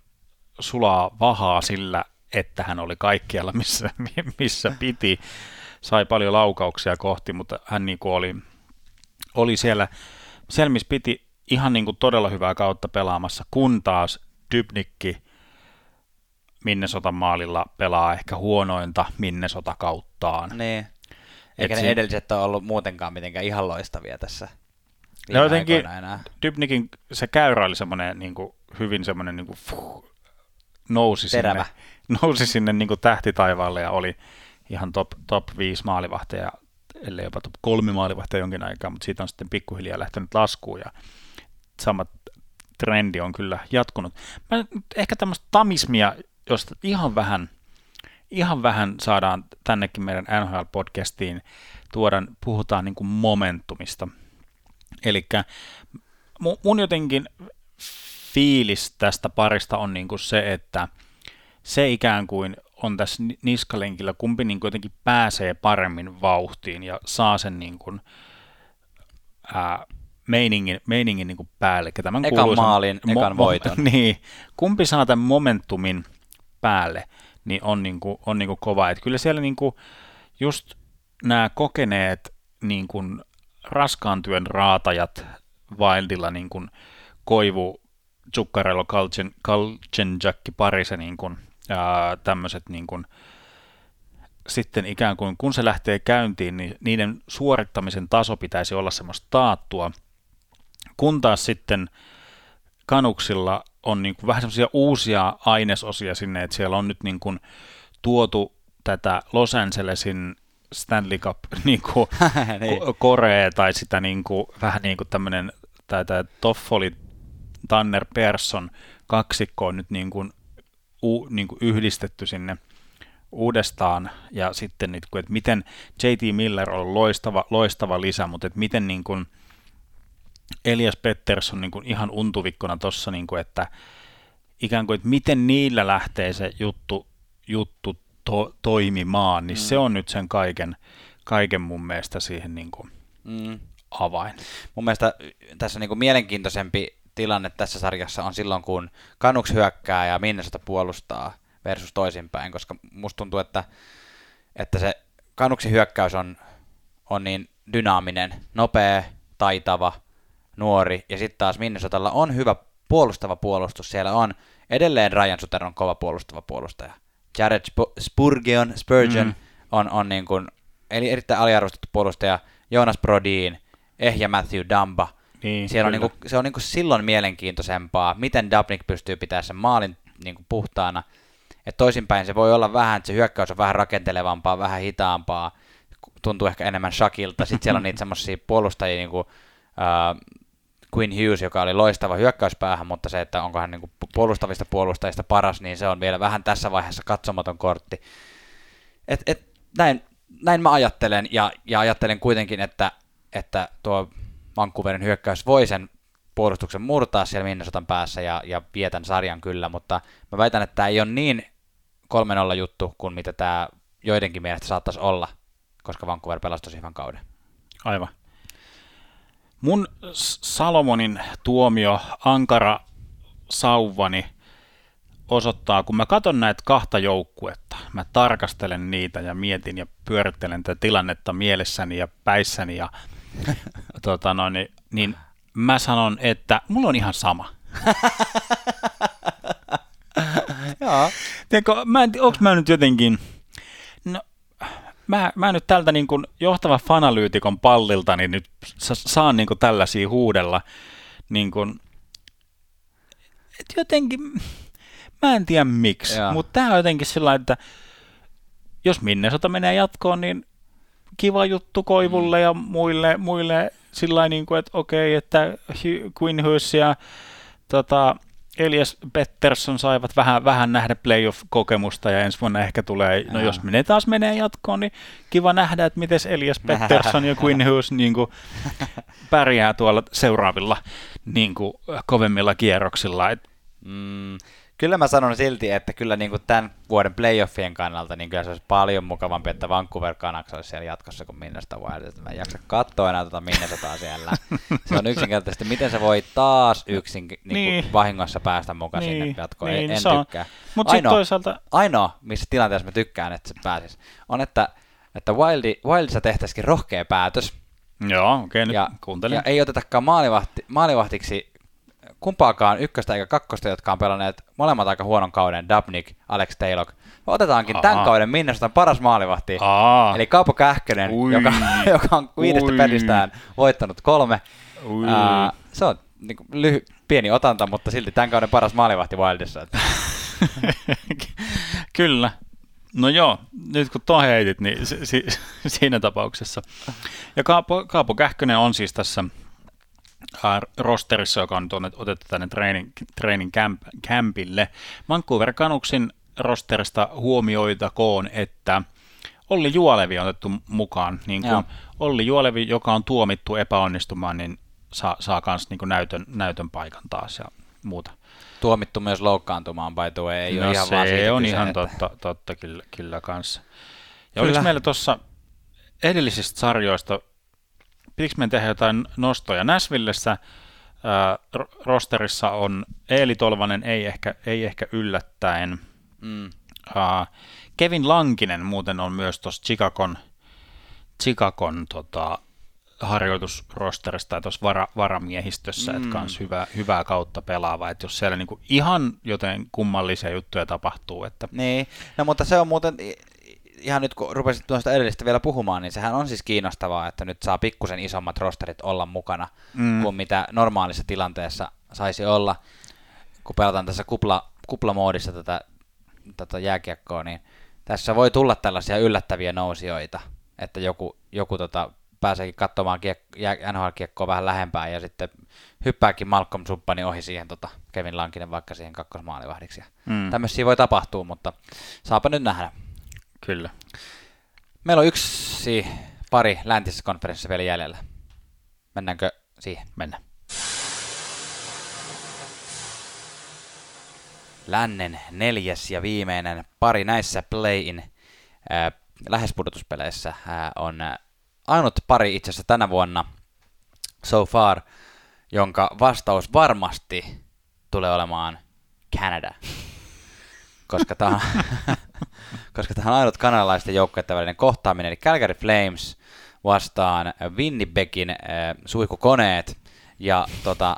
sulaa vahaa sillä, että hän oli kaikkialla, missä, missä piti. Sai paljon laukauksia kohti, mutta hän niin kuin oli, oli siellä, siellä, missä piti ihan niin kuin todella hyvää kautta pelaamassa, kun taas Dybnikki Minnesotan maalilla pelaa ehkä huonointa Minnesota kauttaan. Niin. Eikä Et ne si- edelliset ole ollut muutenkaan mitenkään ihan loistavia tässä No jotenkin Dybnikin se käyrä oli semmoinen niin kuin, hyvin semmoinen niin kuin, fuh, nousi Terävä. sinne, nousi sinne niin kuin tähtitaivaalle ja oli ihan top, top 5 maalivahteja, ellei jopa top 3 maalivahteja jonkin aikaa, mutta siitä on sitten pikkuhiljaa lähtenyt laskuun ja sama trendi on kyllä jatkunut. Mä, ehkä tämmöistä tamismia, josta ihan vähän, ihan vähän saadaan tännekin meidän NHL-podcastiin tuoda, puhutaan niin kuin momentumista. Eli mun jotenkin fiilis tästä parista on niin kuin se, että se ikään kuin on tässä niskalenkillä, kumpi niin kuin jotenkin pääsee paremmin vauhtiin ja saa sen niin kuin, ää, meiningin, meiningin niin kuin päälle. Tämän ekan maalin, mo- ekan voiton. Mo- niin, kumpi saa tämän momentumin päälle, niin on, niin kuin, on niin kuin kova. Et kyllä siellä niin kuin just nämä kokeneet niin kuin raskaan työn raatajat Wildilla, niin kuin Koivu, Zuccarello, Kalchen, Jacki Parise, niin kuin, tämmöiset niin kuin, sitten ikään kuin kun se lähtee käyntiin, niin niiden suorittamisen taso pitäisi olla semmoista taattua, kun taas sitten kanuksilla on niin kuin vähän semmoisia uusia ainesosia sinne, että siellä on nyt niin kuin tuotu tätä Los Angelesin Stanley Cup niin kuin niin. Korea tai sitä niin kuin, vähän niin kuin tämmöinen tai tämä Toffoli Tanner Persson kaksikko on nyt niin kuin, u, niin kuin yhdistetty sinne uudestaan ja sitten, että miten JT Miller on loistava, loistava lisä, mutta että miten niin kuin Elias Pettersson niin kuin ihan untuvikkona tuossa, niin kuin, että ikään kuin, että miten niillä lähtee se juttu, juttu to, toimimaan, niin mm. se on nyt sen kaiken, kaiken mun mielestä siihen niin kuin mm. avain. Mun mielestä tässä niin kuin mielenkiintoisempi tilanne tässä sarjassa on silloin, kun Kanuks hyökkää ja Minnesota puolustaa versus toisinpäin, koska musta tuntuu, että, että se Kanuksen hyökkäys on, on niin dynaaminen, nopea, taitava, nuori, ja sitten taas Minnesotalla on hyvä puolustava puolustus. Siellä on edelleen Ryan Suter on kova puolustava puolustaja. Jared Spurgeon, Spurgeon mm. on, on niin kuin, eli erittäin aliarvostettu puolustaja. Jonas Brodin, ehjä Matthew Dumba. Niin, Siellä on niin kuin, se on niin kuin silloin mielenkiintoisempaa, miten Dubnik pystyy pitämään sen maalin niin kuin puhtaana. Et toisinpäin se voi olla vähän, että se hyökkäys on vähän rakentelevampaa, vähän hitaampaa, tuntuu ehkä enemmän Shakilta. Sitten siellä on niitä semmoisia puolustajia, niin kuin, uh, Quinn Hughes, joka oli loistava hyökkäyspäähän, mutta se, että onko hän niin kuin puolustavista puolustajista paras, niin se on vielä vähän tässä vaiheessa katsomaton kortti. Et, et, näin, näin mä ajattelen, ja, ja ajattelen kuitenkin, että, että tuo Vancouverin hyökkäys voi sen puolustuksen murtaa siellä Minnesotan päässä ja, ja vietän sarjan kyllä, mutta mä väitän, että tämä ei ole niin 3-0 juttu kuin mitä tämä joidenkin mielestä saattaisi olla, koska Vancouver pelasi tosi hyvän kauden. Aivan. Mun Salomonin tuomio ankara sauvani osoittaa, kun mä katson näitä kahta joukkuetta, mä tarkastelen niitä ja mietin ja pyörittelen tätä tilannetta mielessäni ja päissäni ja tota no, niin, niin mä sanon, että mulla on ihan sama. Joo. Tiedätkö, mä en, onks mä nyt jotenkin, no, mä, mä nyt tältä niin kuin johtava fanalyytikon pallilta niin nyt saan niin kuin tällaisia huudella. Niin kuin, et jotenkin, mä en tiedä miksi, mutta tämä on jotenkin sillä että jos Minnesota menee jatkoon, niin kiva juttu Koivulle mm. ja muille, muille sillä niin kuin, että okei, että Quinn Hughes ja tota, Elias Pettersson saivat vähän, vähän nähdä playoff-kokemusta ja ensi vuonna ehkä tulee, no jos menee taas menee jatkoon, niin kiva nähdä, että miten Elias Pettersson ja Quinn Hughes niin kuin, pärjää tuolla seuraavilla niin kuin, kovemmilla kierroksilla. Et, mm, kyllä mä sanon silti, että kyllä niin kuin tämän vuoden playoffien kannalta niin kyllä se olisi paljon mukavampi, että Vancouver Canucks olisi siellä jatkossa kuin Minnesota Wild. Mä en jaksa katsoa enää tuota Minnesotaa siellä. Se on yksinkertaisesti, miten se voi taas yksin niin niin. vahingossa päästä mukaan niin. sinne jatkoon. Niin, en, en tykkää. Mutta sitten toisaalta... Ainoa, missä tilanteessa mä tykkään, että se pääsisi, on, että, että Wildi, Wildissa tehtäisikin rohkea päätös, Joo, okei, okay, nyt kuuntelin. Ja ei otetakaan maalivahti, maalivahtiksi kumpaakaan ykköstä eikä kakkosta, jotka on pelanneet molemmat aika huonon kauden, Dubnik, Alex Taylor. Otetaankin Aa. tämän kauden Minnesota paras maalivahti, Aa. eli Kaupo Kähkönen, joka, joka on viidestä pelistään voittanut kolme. Ää, se on niin kuin, lyhy, pieni otanta, mutta silti tämän kauden paras maalivahti Wildissa. Kyllä. No joo, nyt kun tuo heitit, niin si- si- siinä tapauksessa. Ja Kaapo, Kaapo Kähkönen on siis tässä rosterissa, joka on tuonne, otettu tänne training, training camp, campille. Vancouver Canucksin rosterista huomioitakoon, että Olli Juolevi on otettu mukaan. Niin kuin Olli Juolevi, joka on tuomittu epäonnistumaan, niin saa, saa myös niin näytön, näytön paikan taas ja muuta. Tuomittu myös loukkaantumaan, by the way. Ei no ole ihan se vaan on kyse, ihan että... totta, totta kyllä, kyllä kanssa. Ja kyllä. oliko meillä tuossa edellisistä sarjoista pitikö meidän tehdä jotain nostoja? Näsvillessä ää, rosterissa on Eeli Tolvanen, ei ehkä, ei ehkä yllättäen. Mm. Ää, Kevin Lankinen muuten on myös tuossa Chicagon, Chicagon tota, harjoitusrosterista tai tuossa vara, varamiehistössä, mm. että kans hyvää, hyvää kautta pelaava, että jos siellä niinku ihan joten kummallisia juttuja tapahtuu. Että... Niin, no mutta se on muuten ihan nyt kun rupesit tuosta edellistä vielä puhumaan, niin sehän on siis kiinnostavaa, että nyt saa pikkusen isommat rosterit olla mukana mm. kuin mitä normaalissa tilanteessa saisi olla. Kun pelataan tässä kupla, kuplamoodissa tätä, tätä jääkiekkoa, niin tässä voi tulla tällaisia yllättäviä nousijoita, että joku, joku tota, pääseekin katsomaan kiek- NHL-kiekkoa vähän lähempää ja sitten hyppääkin Malcolm Suppani ohi siihen tota, Kevin Lankinen vaikka siihen kakkosmaalivahdiksi. Mm. Tämmöisiä voi tapahtua, mutta saapa nyt nähdä. Kyllä. Meillä on yksi pari läntisessä konferenssissa vielä jäljellä. Mennäänkö siihen? Mennään. Lännen neljäs ja viimeinen pari näissä play-in äh, lähespudotuspeleissä äh, on ainut pari itse asiassa tänä vuonna so far, jonka vastaus varmasti tulee olemaan Canada. Koska tämä on koska tähän on ainut kanadalaisten joukkueiden välinen kohtaaminen, eli Calgary Flames vastaan Winnipegin äh, suihkukoneet, ja tota,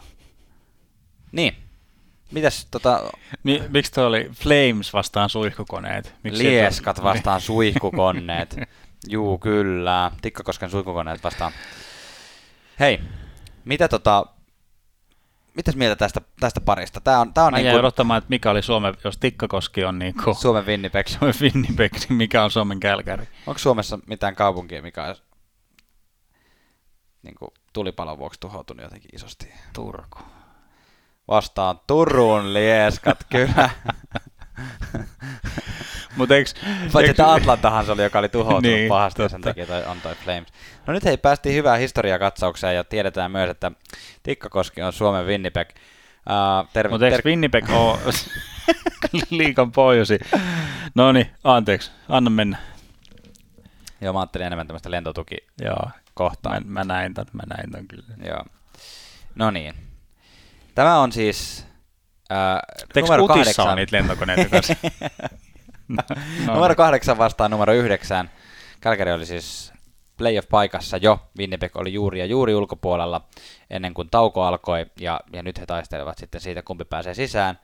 niin, Mitäs tota... Mi- miksi toi oli Flames vastaan suihkukoneet? Miksi Lieskat on... vastaan suihkukoneet. Juu, kyllä. Tikkakosken suihkukoneet vastaan. Hei, mitä tota, Mitäs mieltä tästä, tästä parista? Tää on, tää on Mä niin kuin... odottamaan, että mikä oli Suomen, jos Tikkakoski on niin kuin... Suomen Winnipeg. Suomen Winnipeg, niin mikä on Suomen Kälkäri? Onko Suomessa mitään kaupunkia, mikä on niin kuin tulipalon vuoksi tuhoutunut jotenkin isosti? Turku. Vastaan Turun lieskat, kyllä. Mutta eikö... Paitsi että Atlantahan se oli, joka oli tuhoutunut niin, pahasti, totta. ja sen takia toi, on toi Flames. No nyt hei, päästiin hyvää historiakatsaukseen, ja tiedetään myös, että Tikkakoski on Suomen Winnipeg. Uh, terve, Mutta eikö ter- Winnipeg ole liikan pohjoisi? No niin, anteeksi, anna mennä. Joo, mä ajattelin enemmän tämmöistä lentotuki Joo, kohtaa. Mä, mä näin ton, mä näin ton kyllä. Joo. No niin. Tämä on siis äh, numero kahdeksan. niitä lentokoneita kanssa? no, numero kahdeksan vastaan numero yhdeksän. Calgary oli siis playoff-paikassa jo. Winnipeg oli juuri ja juuri ulkopuolella ennen kuin tauko alkoi, ja, ja nyt he taistelevat sitten siitä, kumpi pääsee sisään.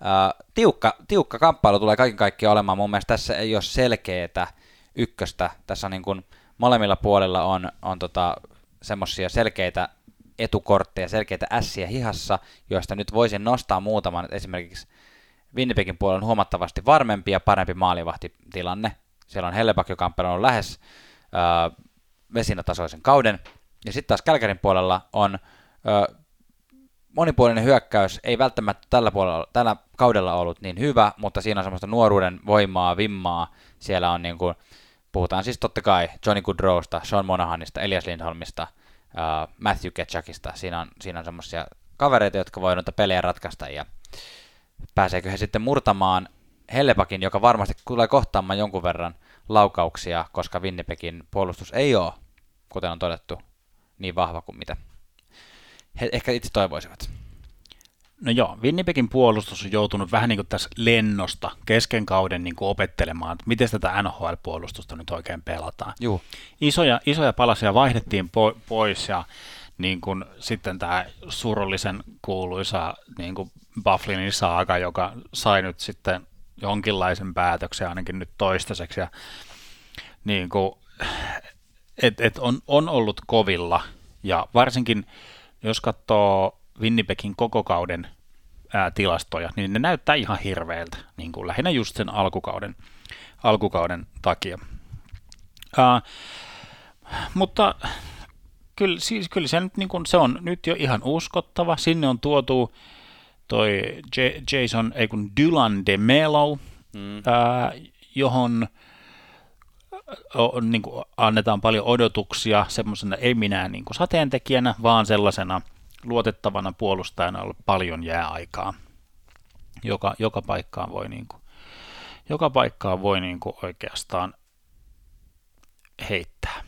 Uh, tiukka, tiukka kamppailu tulee kaiken kaikkiaan olemaan. Mun mielestä tässä ei ole selkeää ykköstä. Tässä on niin kuin, molemmilla puolilla on, on tota, semmoisia selkeitä etukortteja, selkeitä ässiä hihassa, joista nyt voisin nostaa muutaman. Esimerkiksi Winnipegin puolella on huomattavasti varmempi ja parempi maalivahtitilanne. Siellä on Hellepak, joka on pelannut lähes äh, vesinätasoisen kauden. Ja sitten taas Kälkärin puolella on äh, monipuolinen hyökkäys, ei välttämättä tällä, puolella, tällä kaudella ollut niin hyvä, mutta siinä on semmoista nuoruuden voimaa, vimmaa. Siellä on niin kuin, puhutaan siis totta kai Johnny Goodrowsta, Sean Monahanista, Elias Lindholmista, uh, Matthew Ketchakista. Siinä on, siinä on semmoisia kavereita, jotka voi noita pelejä ratkaista ja pääseekö he sitten murtamaan Hellepakin, joka varmasti tulee kohtaamaan jonkun verran laukauksia, koska Winnipegin puolustus ei ole, kuten on todettu, niin vahva kuin mitä he ehkä itse toivoisivat. No joo, Winnipegin puolustus on joutunut vähän niin kuin tässä lennosta kesken kauden niin kuin opettelemaan, että miten tätä NHL-puolustusta nyt oikein pelataan. Juu. Isoja, isoja palasia vaihdettiin po- pois ja niin kuin sitten tämä surullisen kuuluisa niin kuin Bufflinin saaga, joka sai nyt sitten jonkinlaisen päätöksen ainakin nyt toistaiseksi. Ja niin kuin, et, et on, on ollut kovilla ja varsinkin jos katsoo Winnipegin koko kauden ää, tilastoja, niin ne näyttää ihan hirveältä, niin kuin lähinnä just sen alkukauden, alkukauden takia. Ää, mutta kyllä, siis, kyllä se, nyt, niin kuin, se on nyt jo ihan uskottava. Sinne on tuotu toi J- Jason, ei kun Dylan de Melo, mm. ää, johon on, niin kuin, annetaan paljon odotuksia semmoisena ei minä niin kuin sateentekijänä, vaan sellaisena luotettavana puolustajana olla paljon jääaikaa. Joka, joka paikkaan voi, niin kuin, joka paikkaan voi niin kuin oikeastaan heittää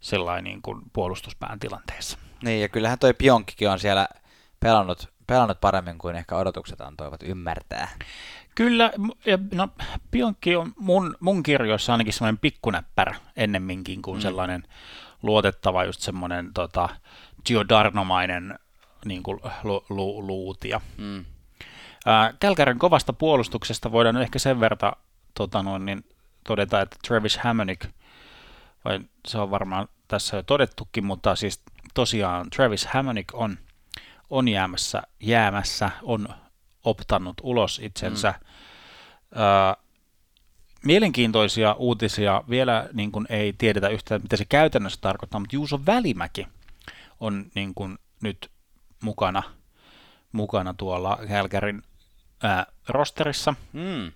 sellainen niin kuin puolustuspään tilanteessa. Niin, ja kyllähän toi Pionkkikin on siellä pelannut, pelannut paremmin kuin ehkä odotukset antoivat ymmärtää. Kyllä, ja no, Pionkki on mun, mun kirjoissa ainakin semmoinen pikkunäppärä ennemminkin kuin mm. sellainen luotettava just semmoinen tota, Giodarnomainen niin kuin lu, lu, luutia. Mm. Kälkärin kovasta puolustuksesta voidaan ehkä sen verran tota noin, niin todeta, että Travis Hammonick, vai se on varmaan tässä jo todettukin, mutta siis tosiaan Travis Hammonick on, on jäämässä, jäämässä, on optannut ulos itsensä. Mm. Ö, mielenkiintoisia uutisia, vielä niin kuin ei tiedetä yhtään, mitä se käytännössä tarkoittaa, mutta Juuso Välimäki on niin kuin nyt mukana, mukana tuolla Kälkärin ää, rosterissa. Mm.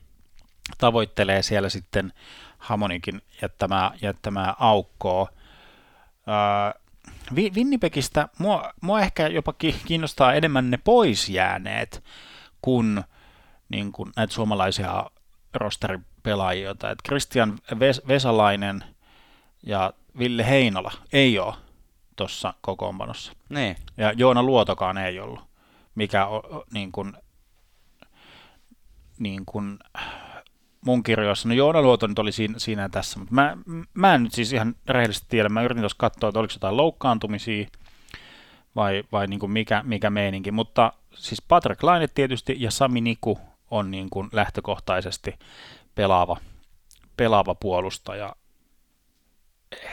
Tavoittelee siellä sitten Hamonikin jättämää, jättämää aukkoa. Ää, Winnipegistä mua, mua ehkä jopa kiinnostaa enemmän ne pois jääneet kuin, niin kuin näitä suomalaisia rosteripelaajia, että Christian Ves- Vesalainen ja Ville Heinola ei ole tuossa kokoonpanossa. Niin. Ja Joona Luotokaan ei ollut, mikä on niin kuin, niin kuin mun kirjoissa, no Joona Luoto nyt oli siinä, siinä tässä, mutta mä, mä en nyt siis ihan rehellisesti tiedä, mä yritin tuossa katsoa, että oliko jotain loukkaantumisia vai, vai niin kuin mikä, mikä meininki, mutta siis Patrick Laine tietysti ja Sami Niku on niin kuin lähtökohtaisesti pelaava, pelaava puolustaja.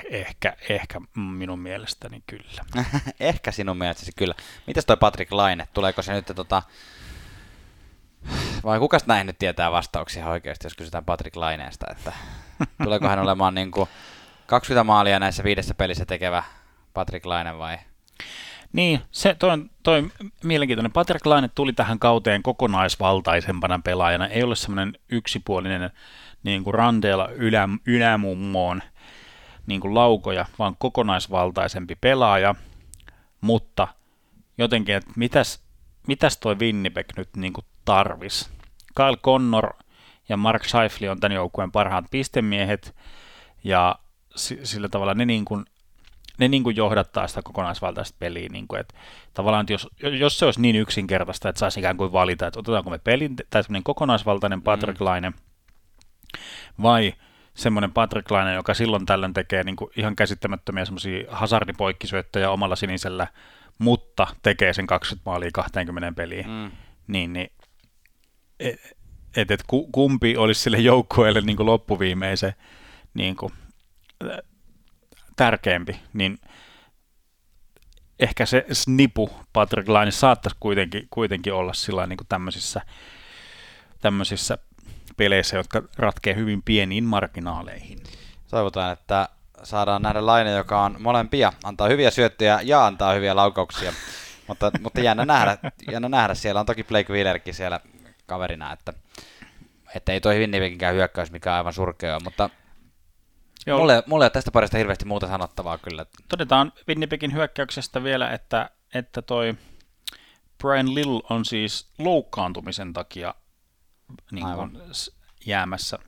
Ehkä, ehkä minun mielestäni kyllä. ehkä sinun mielestäsi kyllä. Mitäs toi Patrick Laine? Tuleeko se nyt tota... Vai kukas näin nyt tietää vastauksia oikeasti, jos kysytään Patrick Laineesta, että tuleeko hän olemaan niin kuin 20 maalia näissä viidessä pelissä tekevä Patrick Laine vai niin, se, toi, on, toi mielenkiintoinen. Patrick Laine tuli tähän kauteen kokonaisvaltaisempana pelaajana. Ei ole semmoinen yksipuolinen niin kuin ranteella ylä, ylämummoon niin kuin laukoja, vaan kokonaisvaltaisempi pelaaja. Mutta jotenkin, että mitäs, mitäs toi Winnipeg nyt niin kuin tarvis? Kyle Connor ja Mark Scheifele on tämän joukkueen parhaat pistemiehet, ja sillä tavalla ne niin kuin ne niin kuin johdattaa sitä kokonaisvaltaista peliä. Niin kuin, että tavallaan, että jos, jos se olisi niin yksinkertaista, että saisi ikään kuin valita, että otetaanko me pelin, tai semmoinen kokonaisvaltainen mm. Patrick mm. Laine, vai semmoinen Patrick Laine, joka silloin tällöin tekee niin kuin ihan käsittämättömiä semmoisia hazardipoikkisyöttöjä omalla sinisellä, mutta tekee sen 20 maalia 20 peliin, mm. niin, niin et, et, kumpi olisi sille joukkueelle niin loppuviimeisen niin kuin, tärkeämpi, niin ehkä se snipu Patrick Laine saattaisi kuitenkin, kuitenkin olla sillä niin tämmöisissä, tämmöisissä peleissä, jotka ratkee hyvin pieniin marginaaleihin. Toivotaan, että saadaan nähdä Laine, joka on molempia, antaa hyviä syöttöjä ja antaa hyviä laukauksia. mutta, mutta jännä, nähdä, jännä nähdä, siellä on toki Blake Wheelerkin siellä kaverina, että, että ei toi Winnipeginkään hyökkäys mikä aivan surkea mutta Joo. Mulle, mulle ei ole tästä parista hirveästi muuta sanottavaa kyllä. Todetaan Winnipegin hyökkäyksestä vielä, että, että toi Brian Lill on siis loukkaantumisen takia niin kuin jäämässä,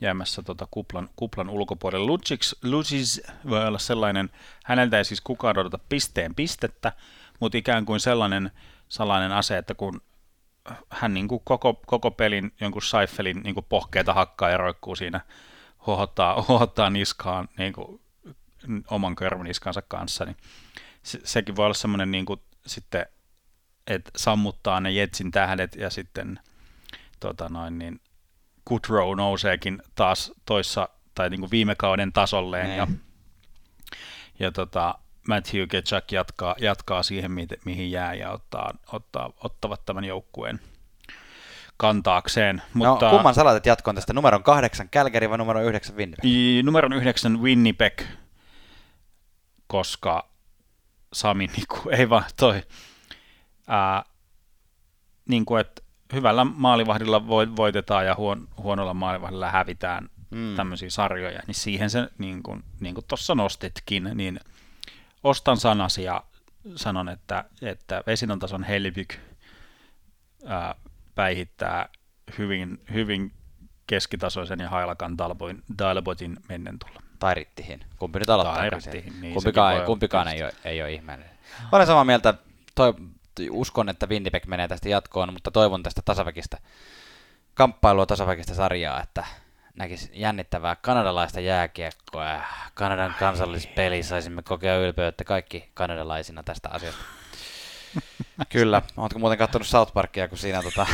jäämässä tota kuplan, kuplan ulkopuolelle. Lucic, Lucic voi olla sellainen, häneltä ei siis kukaan odota pisteen pistettä, mutta ikään kuin sellainen salainen ase, että kun hän niin kuin koko, koko pelin jonkun Seifelin niin kuin pohkeita hakkaa ja roikkuu siinä, huohottaa, huohottaa niskaan niin kuin oman körmniskansa kanssa, niin se, sekin voi olla semmoinen niin kuin, sitten, että sammuttaa ne Jetsin tähdet ja sitten tota noin, niin Goodrow nouseekin taas toissa tai niin kuin viime kauden tasolleen ja, niin. ja tota, Matthew Ketchuk jatkaa, jatkaa siihen, mihin jää ja ottaa, ottaa, ottavat tämän joukkueen kantaakseen. No, mutta, no, kumman sä laitat jatkoon tästä? Numeron kahdeksan Calgary vai numero yhdeksän Winnipeg? Numeron yhdeksän Winnipeg, koska Sami niinku, ei vaan toi, ää, niin kuin, että hyvällä maalivahdilla voitetaan ja huon, huonolla maalivahdilla hävitään mm. tämmöisiä sarjoja, niin siihen se, niin kuin, niin kuin tuossa nostitkin, niin ostan sanasi ja sanon, että, että vesinon tason Helvig ää, päihittää hyvin, hyvin keskitasoisen ja hailakan Dalboin, Dalbotin mennen tulla. Tai Rittihin. Kumpi nyt aloittaa? Tai Rittihin, niin kumpikaan, ei, kumpikaan ei, ole, ei ole ihmeellinen. Olen samaa mieltä. Toi, uskon, että Winnipeg menee tästä jatkoon, mutta toivon tästä tasaväkistä kamppailua tasaväkistä sarjaa, että näkisi jännittävää kanadalaista jääkiekkoa ja Kanadan kansallispeli saisimme kokea ylpeyttä kaikki kanadalaisina tästä asiasta. Kyllä. Oletko muuten katsonut South Parkia, kun siinä tota,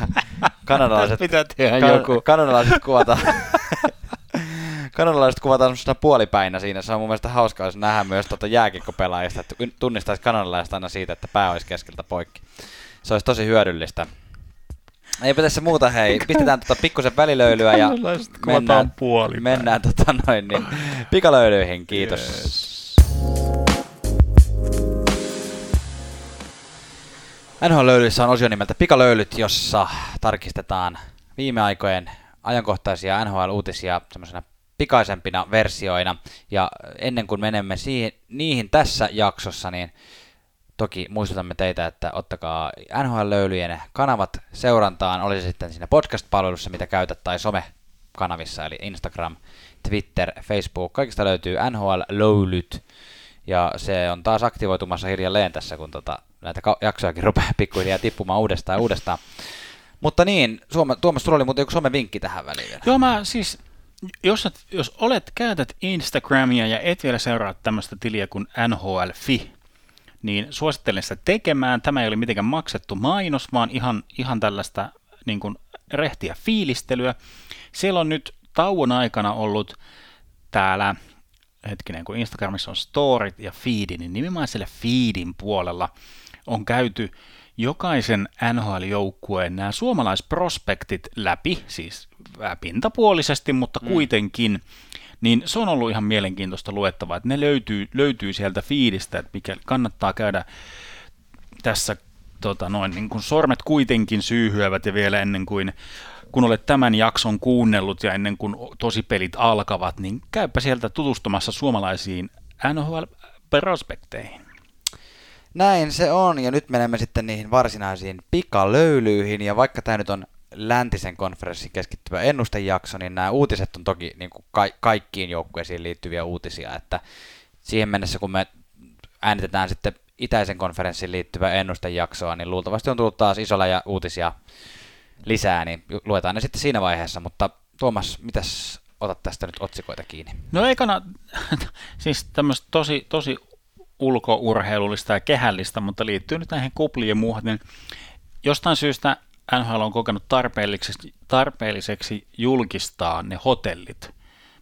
kanadalaiset, Pitää tehdä kan, joku. kanadalaiset kuvataan kanadalaiset kuvataan semmoisena puolipäinä siinä. Se on mun mielestä hauskaa, jos nähdään myös tota jääkikkopelaajista, että tunnistaisi kanadalaiset aina siitä, että pää olisi keskeltä poikki. Se olisi tosi hyödyllistä. Eipä tässä muuta, hei. Pistetään tota pikkusen välilöylyä ja mennään, mennään tota noin, niin, pikalöylyihin. Kiitos. Yes. NHL-löylyissä on osio nimeltä Pikalöylyt, jossa tarkistetaan viime aikojen ajankohtaisia NHL-uutisia semmoisena pikaisempina versioina. Ja ennen kuin menemme siihen, niihin tässä jaksossa, niin toki muistutamme teitä, että ottakaa NHL-löylyjen kanavat seurantaan, oli se sitten siinä podcast-palvelussa, mitä käytät, tai some-kanavissa, eli Instagram, Twitter, Facebook, kaikista löytyy NHL-löylyt. Ja se on taas aktivoitumassa hiljalleen tässä, kun tota, näitä jaksojakin rupeaa pikkuhiljaa tippumaan uudestaan ja uudestaan. Mutta niin, Suome, Tuomas, sulla oli muuten joku some-vinkki tähän väliin vielä. Joo, mä siis, jos, jos olet, käytät Instagramia ja et vielä seuraa tämmöistä tiliä kuin NHLFi, niin suosittelen sitä tekemään. Tämä ei ole mitenkään maksettu mainos, vaan ihan, ihan tällaista niin kuin rehtiä fiilistelyä. Siellä on nyt tauon aikana ollut täällä, hetkinen, kun Instagramissa on storit ja feedi, niin nimenomaan siellä feedin puolella on käyty jokaisen NHL-joukkueen nämä suomalaisprospektit läpi, siis pintapuolisesti, mutta mm. kuitenkin, niin se on ollut ihan mielenkiintoista luettavaa, että ne löytyy, löytyy sieltä fiidistä, että mikä kannattaa käydä tässä tota noin, niin kun sormet kuitenkin syyhyävät ja vielä ennen kuin kun olet tämän jakson kuunnellut ja ennen kuin tosipelit alkavat, niin käypä sieltä tutustumassa suomalaisiin NHL-prospekteihin. Näin se on, ja nyt menemme sitten niihin varsinaisiin pikalöylyihin, ja vaikka tämä nyt on läntisen konferenssin keskittyvä ennustejakso, niin nämä uutiset on toki niin kuin ka- kaikkiin joukkueisiin liittyviä uutisia, että siihen mennessä kun me äänitetään sitten itäisen konferenssin liittyvä ennustejaksoa, niin luultavasti on tullut taas isolla ja uutisia lisää, niin luetaan ne sitten siinä vaiheessa, mutta Tuomas, mitäs otat tästä nyt otsikoita kiinni? No ekana, siis tämmöistä tosi, tosi ulkourheilullista ja kehällistä, mutta liittyy nyt näihin kupliin ja muuhun, niin jostain syystä NHL on kokenut tarpeelliseksi, tarpeelliseksi julkistaa ne hotellit,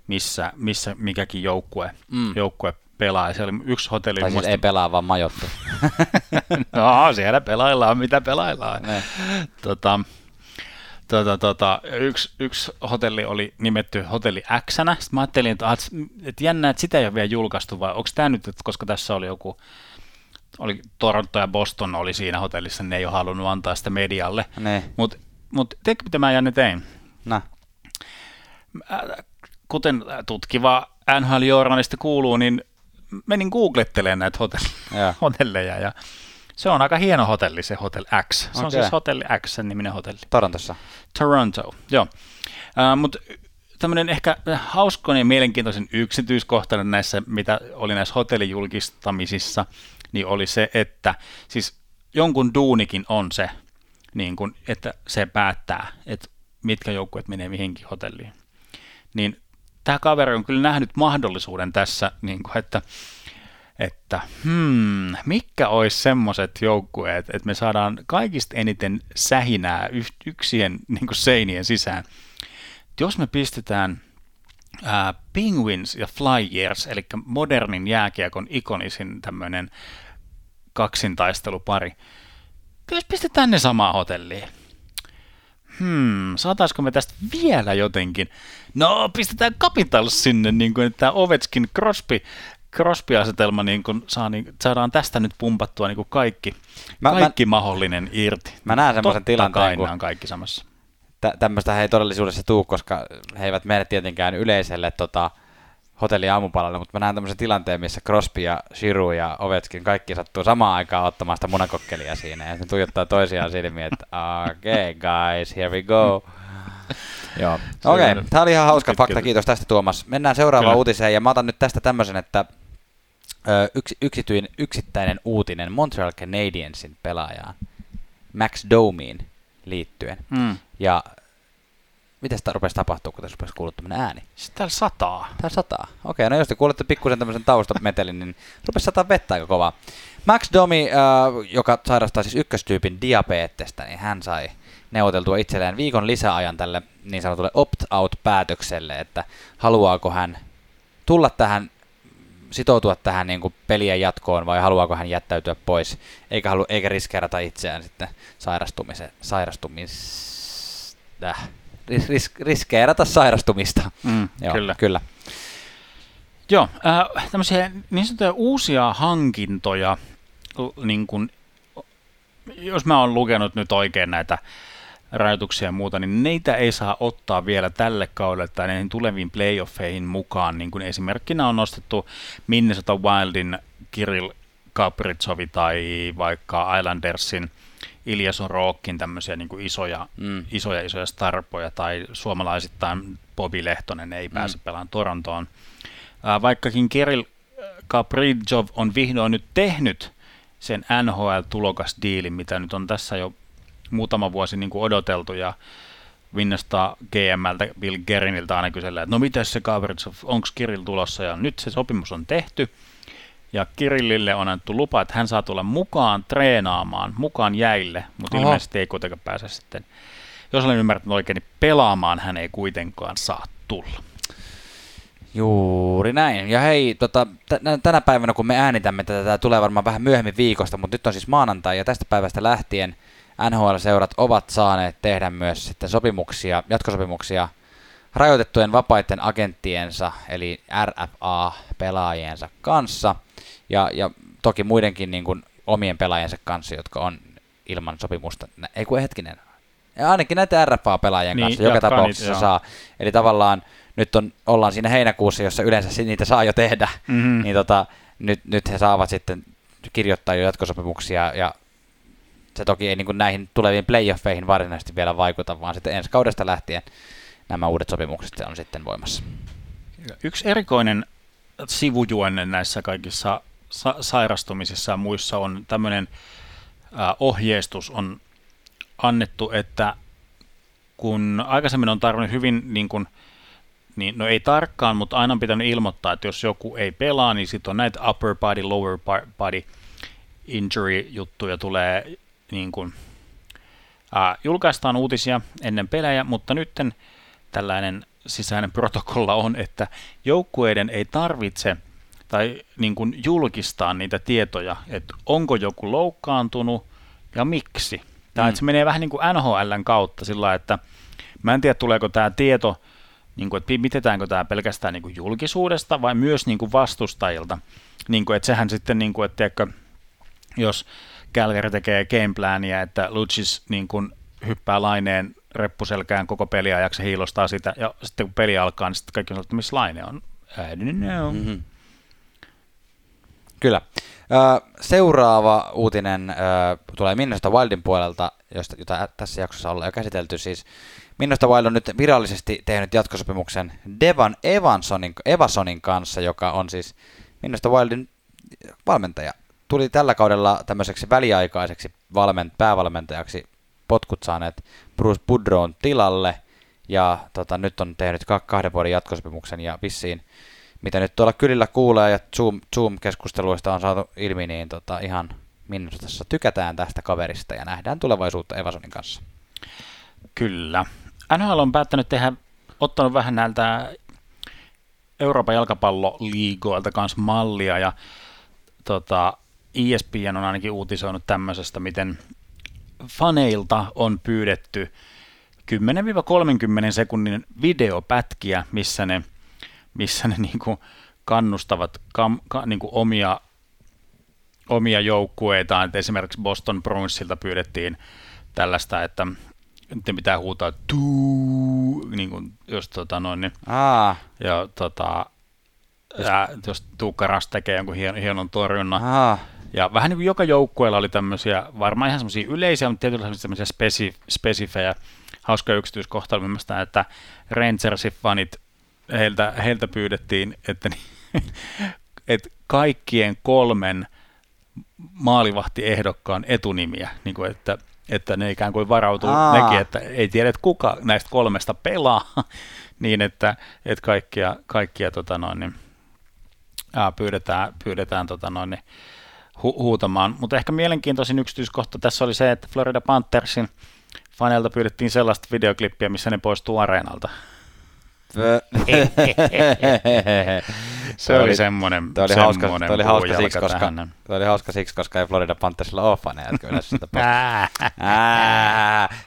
missä, missä mikäkin joukkue, Mm. joukkue pelaa. Ja siellä oli yksi hotelli. Tai siis muista- ei pelaa, vaan majoittu. no, siellä pelaillaan, mitä pelaillaan. Ne. Tota, tota, tota, yksi, yksi hotelli oli nimetty hotelli X. Sitten mä ajattelin, että, ah, että jännä, että sitä ei ole vielä julkaistu, vai onko tämä nyt, että koska tässä oli joku, oli Toronto ja Boston oli siinä hotellissa, niin ne ei ole halunnut antaa sitä medialle. Mutta mut, tiedätkö, mitä mä Janne tein? No. Kuten tutkiva NHL-journalisti kuuluu, niin menin googlettelemaan näitä hotelleja ja se on aika hieno hotelli, se Hotel X. Se on Okei. siis Hotelli X niminen hotelli. Torontossa. Toronto, joo. Uh, Mutta tämmöinen ehkä hauskoinen ja mielenkiintoisen yksityiskohtainen näissä, mitä oli näissä hotelijulkistamisissa, niin oli se, että siis jonkun duunikin on se, niin kun, että se päättää, että mitkä joukkueet menee mihinkin hotelliin. Niin tämä kaveri on kyllä nähnyt mahdollisuuden tässä, niin kun, että että hmm, mitkä olisi semmoiset joukkueet, että me saadaan kaikista eniten sähinää yksien niin seinien sisään. Et jos me pistetään ää, Penguins ja Flyers, eli modernin jääkiekon ikonisin tämmöinen kaksintaistelupari, jos pistetään ne samaan hotelliin. Hmm, saataisiko me tästä vielä jotenkin? No, pistetään Capitals sinne, niin kuin, että Ovechkin Crosby, Crosby-asetelma niin kuin saa, niin, saadaan tästä nyt pumpattua niin kaikki, Mä- kaikki mahdollinen irti. Mä näen semmoisen tilanteen, kun- kaikki samassa. Tä- tämmöistä ei todellisuudessa tuu, koska he eivät mene tietenkään yleiselle tota, hotelli aamupalalle, mutta mä näen tämmöisen tilanteen, missä Crosby ja Shiru ja Ovechkin kaikki sattuu samaan aikaan ottamaan sitä munakokkelia siinä, ja ne tuijottaa toisiaan silmiin, että okei okay, guys, here we go. Joo, Se okei, okay. tämä oli ihan hauska fakta, kiitos tästä Tuomas. Mennään seuraavaan Kyllä. uutiseen, ja mä otan nyt tästä tämmöisen, että yksi, yksityin, yksittäinen uutinen Montreal Canadiensin pelaajaan Max Domiin liittyen. Hmm. Ja mitä sitä rupesi tapahtua, kun tässä rupesi kuulua tämmöinen ääni? Siis täällä sataa. Tää sataa. Okei, no jos te kuulette pikkusen tämmöisen taustametelin, niin rupesi sataa vettä aika kovaa. Max Domi, äh, joka sairastaa siis ykköstyypin diabeettesta, niin hän sai neuvoteltua itselleen viikon lisäajan tälle niin sanotulle opt-out-päätökselle, että haluaako hän tulla tähän, sitoutua tähän niin kuin pelien jatkoon vai haluaako hän jättäytyä pois, eikä, halu, eikä riskeerata itseään sitten sairastumisen, sairastumis, äh, ris, ris, riskeerata sairastumista. Mm, Joo, kyllä. kyllä. Joo, äh, tämmöisiä niin sanottuja uusia hankintoja, niin kun, jos mä oon lukenut nyt oikein näitä rajoituksia ja muuta, niin neitä ei saa ottaa vielä tälle kaudelle tai näihin tuleviin playoffeihin mukaan. Niin kuin esimerkkinä on nostettu Minnesota Wildin Kirill Kapritsovi tai vaikka Islandersin Ilja Sorokin tämmöisiä niin kuin isoja, Mm. isoja, isoja starpoja tai suomalaisittain Bobi Lehtonen ei pääse Mm. pelaamaan Torontoon. Vaikkakin Kirill Kaprizov on vihdoin nyt tehnyt sen NHL-tulokasdiilin, mitä nyt on tässä jo muutama vuosi niin kuin odoteltu, ja Vinnasta GMltä Bill Geriniltä aina kysellään, että no mitäs se Kaprizov, onko Kirill tulossa, ja nyt se sopimus on tehty, ja Kirillille on annettu lupa, että hän saa tulla mukaan treenaamaan, mukaan jäille, mutta Oho. ilmeisesti ei kuitenkaan pääse sitten, jos olen ymmärtänyt oikein, niin pelaamaan hän ei kuitenkaan saa tulla. Juuri näin. Ja hei, tota, t- tänä päivänä kun me äänitämme tätä, tämä tulee varmaan vähän myöhemmin viikosta, mutta nyt on siis maanantai ja tästä päivästä lähtien NHL-seurat ovat saaneet tehdä myös sitten sopimuksia, jatkosopimuksia rajoitettujen vapaiden agenttiensa, eli RFA-pelaajiensa kanssa, ja, ja toki muidenkin niin kuin omien pelaajiensa kanssa, jotka on ilman sopimusta. Ei kun hetkinen. Ja ainakin näitä RFA-pelaajien Niin, kanssa joka tapauksessa niitä, saa. Eli tavallaan nyt on, ollaan siinä heinäkuussa, jossa yleensä niitä saa jo tehdä, Mm-hmm. niin tota, nyt, nyt he saavat sitten kirjoittaa jo jatkosopimuksia ja se toki ei niin kuin näihin tuleviin playoffeihin varsinaisesti vielä vaikuta, vaan sitten ensi kaudesta lähtien nämä uudet sopimukset on sitten voimassa. Yksi erikoinen sivujuonne näissä kaikissa sa- sairastumisissa ja muissa on tämmöinen äh, ohjeistus on annettu, että kun aikaisemmin on tarvinnut hyvin niin kuin, niin, no ei tarkkaan, mutta aina on pitänyt ilmoittaa, että jos joku ei pelaa, niin sitten on näitä upper body, lower body injury-juttuja tulee niin kuin, ää, julkaistaan uutisia ennen pelejä, mutta nytten tällainen sisäinen protokolla on, että joukkueiden ei tarvitse tai niin kuin julkistaa niitä tietoja, että onko joku loukkaantunut ja miksi. Tai mm. että se menee vähän niin kuin NHLn kautta sillä että mä en tiedä tuleeko tämä tieto, niin kuin, että mitetäänkö tämä pelkästään niin kuin julkisuudesta vai myös niin kuin vastustajilta. Niin kuin, että sehän sitten, niin kuin, että tiedätkö, jos Calgary tekee gameplania, että Lucis niin kuin hyppää laineen reppuselkään koko peliajaksi hiilostaa sitä, ja sitten kun peli alkaa, niin sitten kaikki on että missä laine on. I don't know. Mm-hmm. Kyllä. Seuraava uutinen tulee Minnesota Wildin puolelta, josta, jota tässä jaksossa ollaan jo käsitelty. Siis Minnesota Wild on nyt virallisesti tehnyt jatkosopimuksen Devan Evansonin, Evasonin kanssa, joka on siis Minnesota Wildin valmentaja. Tuli tällä kaudella tämmöiseksi väliaikaiseksi valment, päävalmentajaksi potkut saaneet Bruce Boudreau'n tilalle, ja tota, nyt on tehnyt kahden vuoden jatkosopimuksen, ja vissiin mitä nyt tuolla kylillä kuulee ja Zoom, Zoom-keskusteluista on saatu ilmi, niin tota, ihan Minnesotassa tykätään tästä kaverista ja nähdään tulevaisuutta Evasonin kanssa. Kyllä. NHL on päättänyt tehdä, ottanut vähän näiltä Euroopan jalkapalloliigoilta kanssa mallia ja tota, ESPN on ainakin uutisoinut tämmöisestä, miten faneilta on pyydetty 10-30 sekunnin videopätkiä, missä ne missä ne niin kuin kannustavat kam, ka, niin kuin omia, omia joukkueitaan. Et esimerkiksi Boston Bruinsilta pyydettiin tällaista, että te pitää huutaa tuu, niin kuin, jos tota noin, niin, Aa. ja tota, ja, jos Tuukka Ras tekee jonkun hien, hienon torjunnan. Aa. Ja vähän niin kuin joka joukkueella oli tämmöisiä, varmaan ihan semmoisia yleisiä, mutta tietysti semmoisia spesi, spesifejä. Hauska yksityiskohta oli että Rangersin fanit heiltä, heiltä pyydettiin, että, että kaikkien kolmen maalivahtiehdokkaan etunimiä, niin kuin että, että ne ikään kuin varautuu Aa. nekin, että ei tiedä, että kuka näistä kolmesta pelaa, niin että, että kaikkia, kaikkia tota noin, niin, ää, pyydetään, pyydetään tota noin, niin, hu- huutamaan. Mutta ehkä mielenkiintoisin yksityiskohta tässä oli se, että Florida Panthersin faneilta pyydettiin sellaista videoklippiä, missä ne poistuu areenalta. se oli semmoinen Toi oli hauska, toi oli hauska siksi, koska, toi oli hauska siksi, koska ei Florida Panthersilla ole faneja, jotka yleensä sitä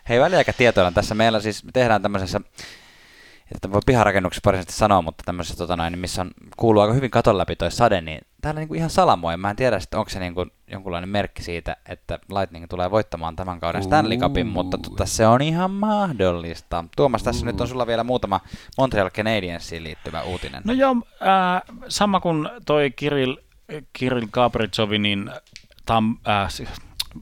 Hei, väliaikatietoilla tässä meillä siis tehdään tämmöisessä että voi piharakennuksessa varsinaisesti sanoa, mutta tämmöisessä, tota noin, missä on, kuuluu aika hyvin katon läpi toi sade, niin täällä niinku ihan salamoja. Mä en tiedä, että onko se niinku jonkunlainen merkki siitä, että Lightning tulee voittamaan tämän kauden Stanley Cupin, mutta tota, se on ihan mahdollista. Tuomas, tässä nyt on sulla vielä muutama Montreal Canadiensiin liittyvä uutinen. No joo, äh, sama kuin toi Kirill, Kirill Gabritsovin, niin tam, äh,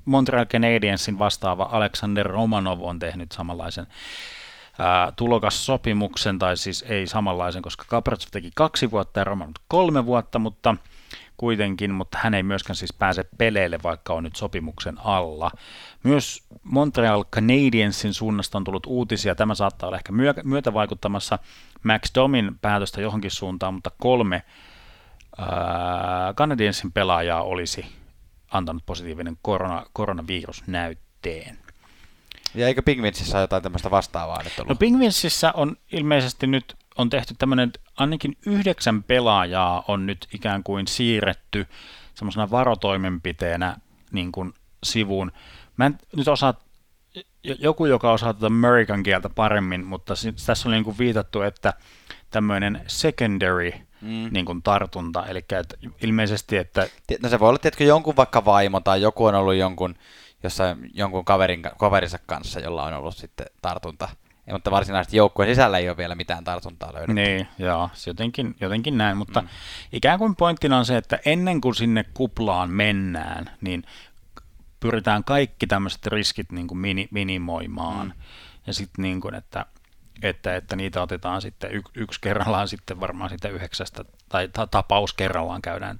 Montreal Canadiensin vastaava Alexander Romanov on tehnyt samanlaisen tulokassopimuksen, tai siis ei samanlaisen, koska Kapratsov teki kaksi vuotta ja Roman kolme vuotta, mutta kuitenkin, mutta hän ei myöskään siis pääse peleille, vaikka on nyt sopimuksen alla. Myös Montreal Canadiensin suunnasta on tullut uutisia, tämä saattaa olla ehkä myötä vaikuttamassa Max Domin päätöstä johonkin suuntaan, mutta kolme ää, Canadiensin pelaajaa olisi antanut positiivinen korona, koronavirusnäytteen. Ja eikö Pingvinsissä jotain tämmöistä vastaavaa nyt ollut? No Pingvinsissä on ilmeisesti nyt on tehty tämmöinen, ainakin yhdeksän pelaajaa on nyt ikään kuin siirretty semmoisena varotoimenpiteenä niin kuin sivuun. Mä en nyt osaa, joku joka osaa tätä American kieltä paremmin, mutta tässä on niin kuin viitattu, että tämmöinen secondary mm. niin kuin tartunta, eli että ilmeisesti, että... No se voi olla, että jonkun vaikka vaimo tai joku on ollut jonkun jossain jonkun kaverin, kaverinsa kanssa, jolla on ollut sitten tartunta. Ja, mutta varsinaisesti joukkueen sisällä ei ole vielä mitään tartuntaa löydetty. Niin, joo, jotenkin, jotenkin näin, mutta mm. ikään kuin pointtina on se, että ennen kuin sinne kuplaan mennään, niin pyritään kaikki tämmöiset riskit niin kuin mini, minimoimaan. Mm. Ja sitten niin kuin, että, että, että niitä otetaan sitten y, yksi kerrallaan sitten varmaan sitten yhdeksästä, tai ta, tapaus kerrallaan käydään,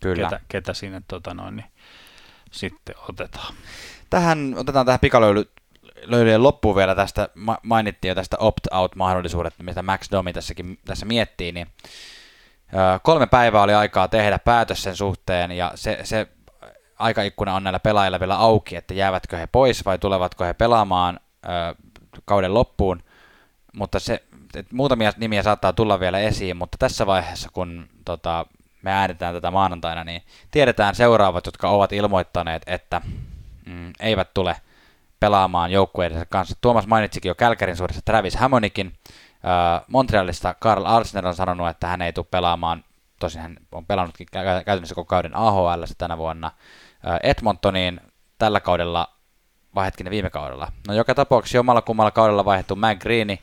Kyllä. Ketä, ketä sinne tota noin, niin sitten otetaan. Tähän, otetaan tähän pikalöylyjen loppuun vielä tästä, mainittiin jo tästä opt-out-mahdollisuudet, mitä Max Domi tässäkin, tässä miettii, niin kolme päivää oli aikaa tehdä päätös sen suhteen, ja se, se aikaikkuna on näillä pelaajilla vielä auki, että jäävätkö he pois vai tulevatko he pelaamaan kauden loppuun. mutta se, et muutamia nimiä saattaa tulla vielä esiin, mutta tässä vaiheessa, kun tota, me äänitetään tätä maanantaina, niin tiedetään seuraavat, jotka ovat ilmoittaneet, että mm, eivät tule pelaamaan joukkueidensa kanssa. Tuomas mainitsikin jo Kälkärin suhdessa Travis Hammonikin. Montrealista Karl Arsner on sanonut, että hän ei tule pelaamaan, tosin hän on pelannutkin käytännössä koko kauden AHL tänä vuonna. Edmontoniin tällä kaudella, vai hetkinen viime kaudella. No joka tapauksessa jomalla kummalla kaudella vaihdettu Mike Greeni.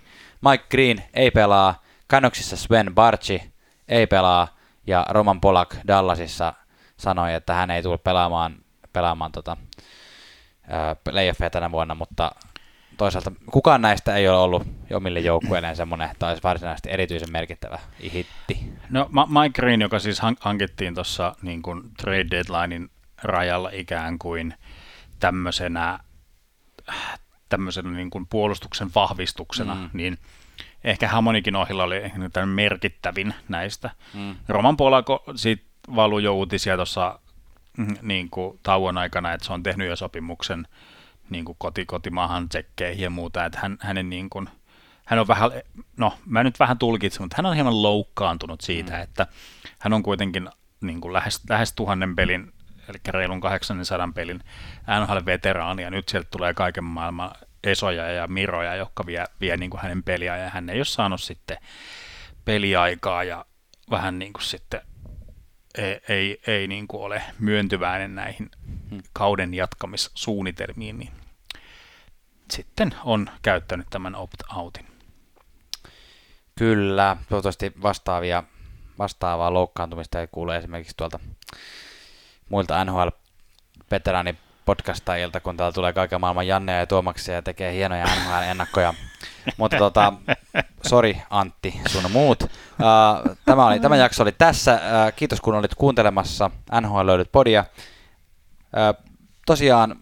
Mike Green ei pelaa, Canucksissa Sven Barchi ei pelaa, ja Roman Polak Dallasissa sanoi, että hän ei tule pelaamaan, pelaamaan tota, playoffeja tänä vuonna, mutta toisaalta kukaan näistä ei ole ollut omille joukkueilleen semmoinen, että olisi varsinaisesti erityisen merkittävä hitti. No Mike Green, joka siis hankittiin tuossa niin kuin trade deadlinein rajalla ikään kuin tämmöisenä, tämmöisenä niin kuin puolustuksen vahvistuksena, mm. niin ehkä Hammonikin ohilla oli merkittävin näistä. Mm. Roman Polako siitä valui jo uutisia tuossa niin kuin tauon aikana, että se on tehnyt jo sopimuksen niin kuin koti, kotimaahan tsekkeihin ja muuta, että hän, hänen niin kuin, hän on vähän, no mä nyt vähän tulkitsen, mutta hän on hieman loukkaantunut siitä, mm. että hän on kuitenkin niin kuin lähes, lähes tuhannen pelin, eli reilun 800 pelin NHL-veteraani, ja nyt sieltä tulee kaiken maailman Esoja ja Miroja, jotka vie, vie niin kuin hänen peliä, ja hän ei ole saanut sitten peliaikaa, ja vähän niin kuin sitten ei, ei, ei niin kuin ole myöntyväinen näihin kauden jatkamissuunnitelmiin, niin sitten on käyttänyt tämän opt-outin. Kyllä, toivottavasti vastaavia, vastaavaa loukkaantumista ei kuule esimerkiksi tuolta muilta nhl veteraani podcastajilta, kun täällä tulee kaiken maailman Janne ja Tuomaksia ja tekee hienoja NHL-ennakkoja. Mutta tota, sori Antti, sun muut. Uh, tämä, oli, tämä jakso oli tässä. Uh, kiitos kun olit kuuntelemassa NHL löydyt podia. Uh, tosiaan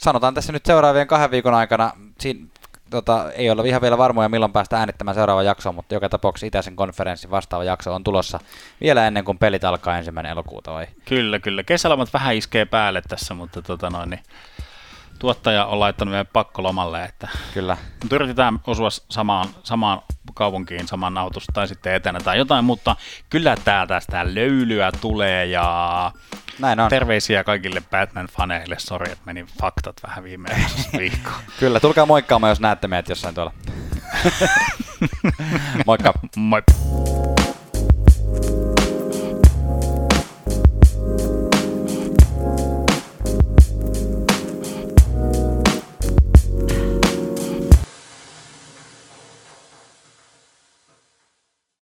sanotaan tässä nyt seuraavien kahden viikon aikana, siinä tota, ei olla ihan vielä varmoja milloin päästä äänittämään seuraava jakso, mutta joka tapauksessa itäisen konferenssin vastaava jakso on tulossa vielä ennen kuin pelit alkaa ensimmäinen elokuuta vai? Kyllä, kyllä. Kesälomat vähän iskee päälle tässä, mutta tota noin, niin tuottaja on laittanut meidän pakkolomalle, että Kyllä. Mutta yritetään osua samaan, samaan kaupunkiin, saman autosta tai sitten etänä tai jotain, mutta kyllä täältä sitä löylyä tulee ja Näin on. terveisiä kaikille Batman-faneille. Sori, että meni faktat vähän viime viikkoon. kyllä, tulkaa moikkaamaan, jos näette meidät jossain tuolla. Moikka. Moi.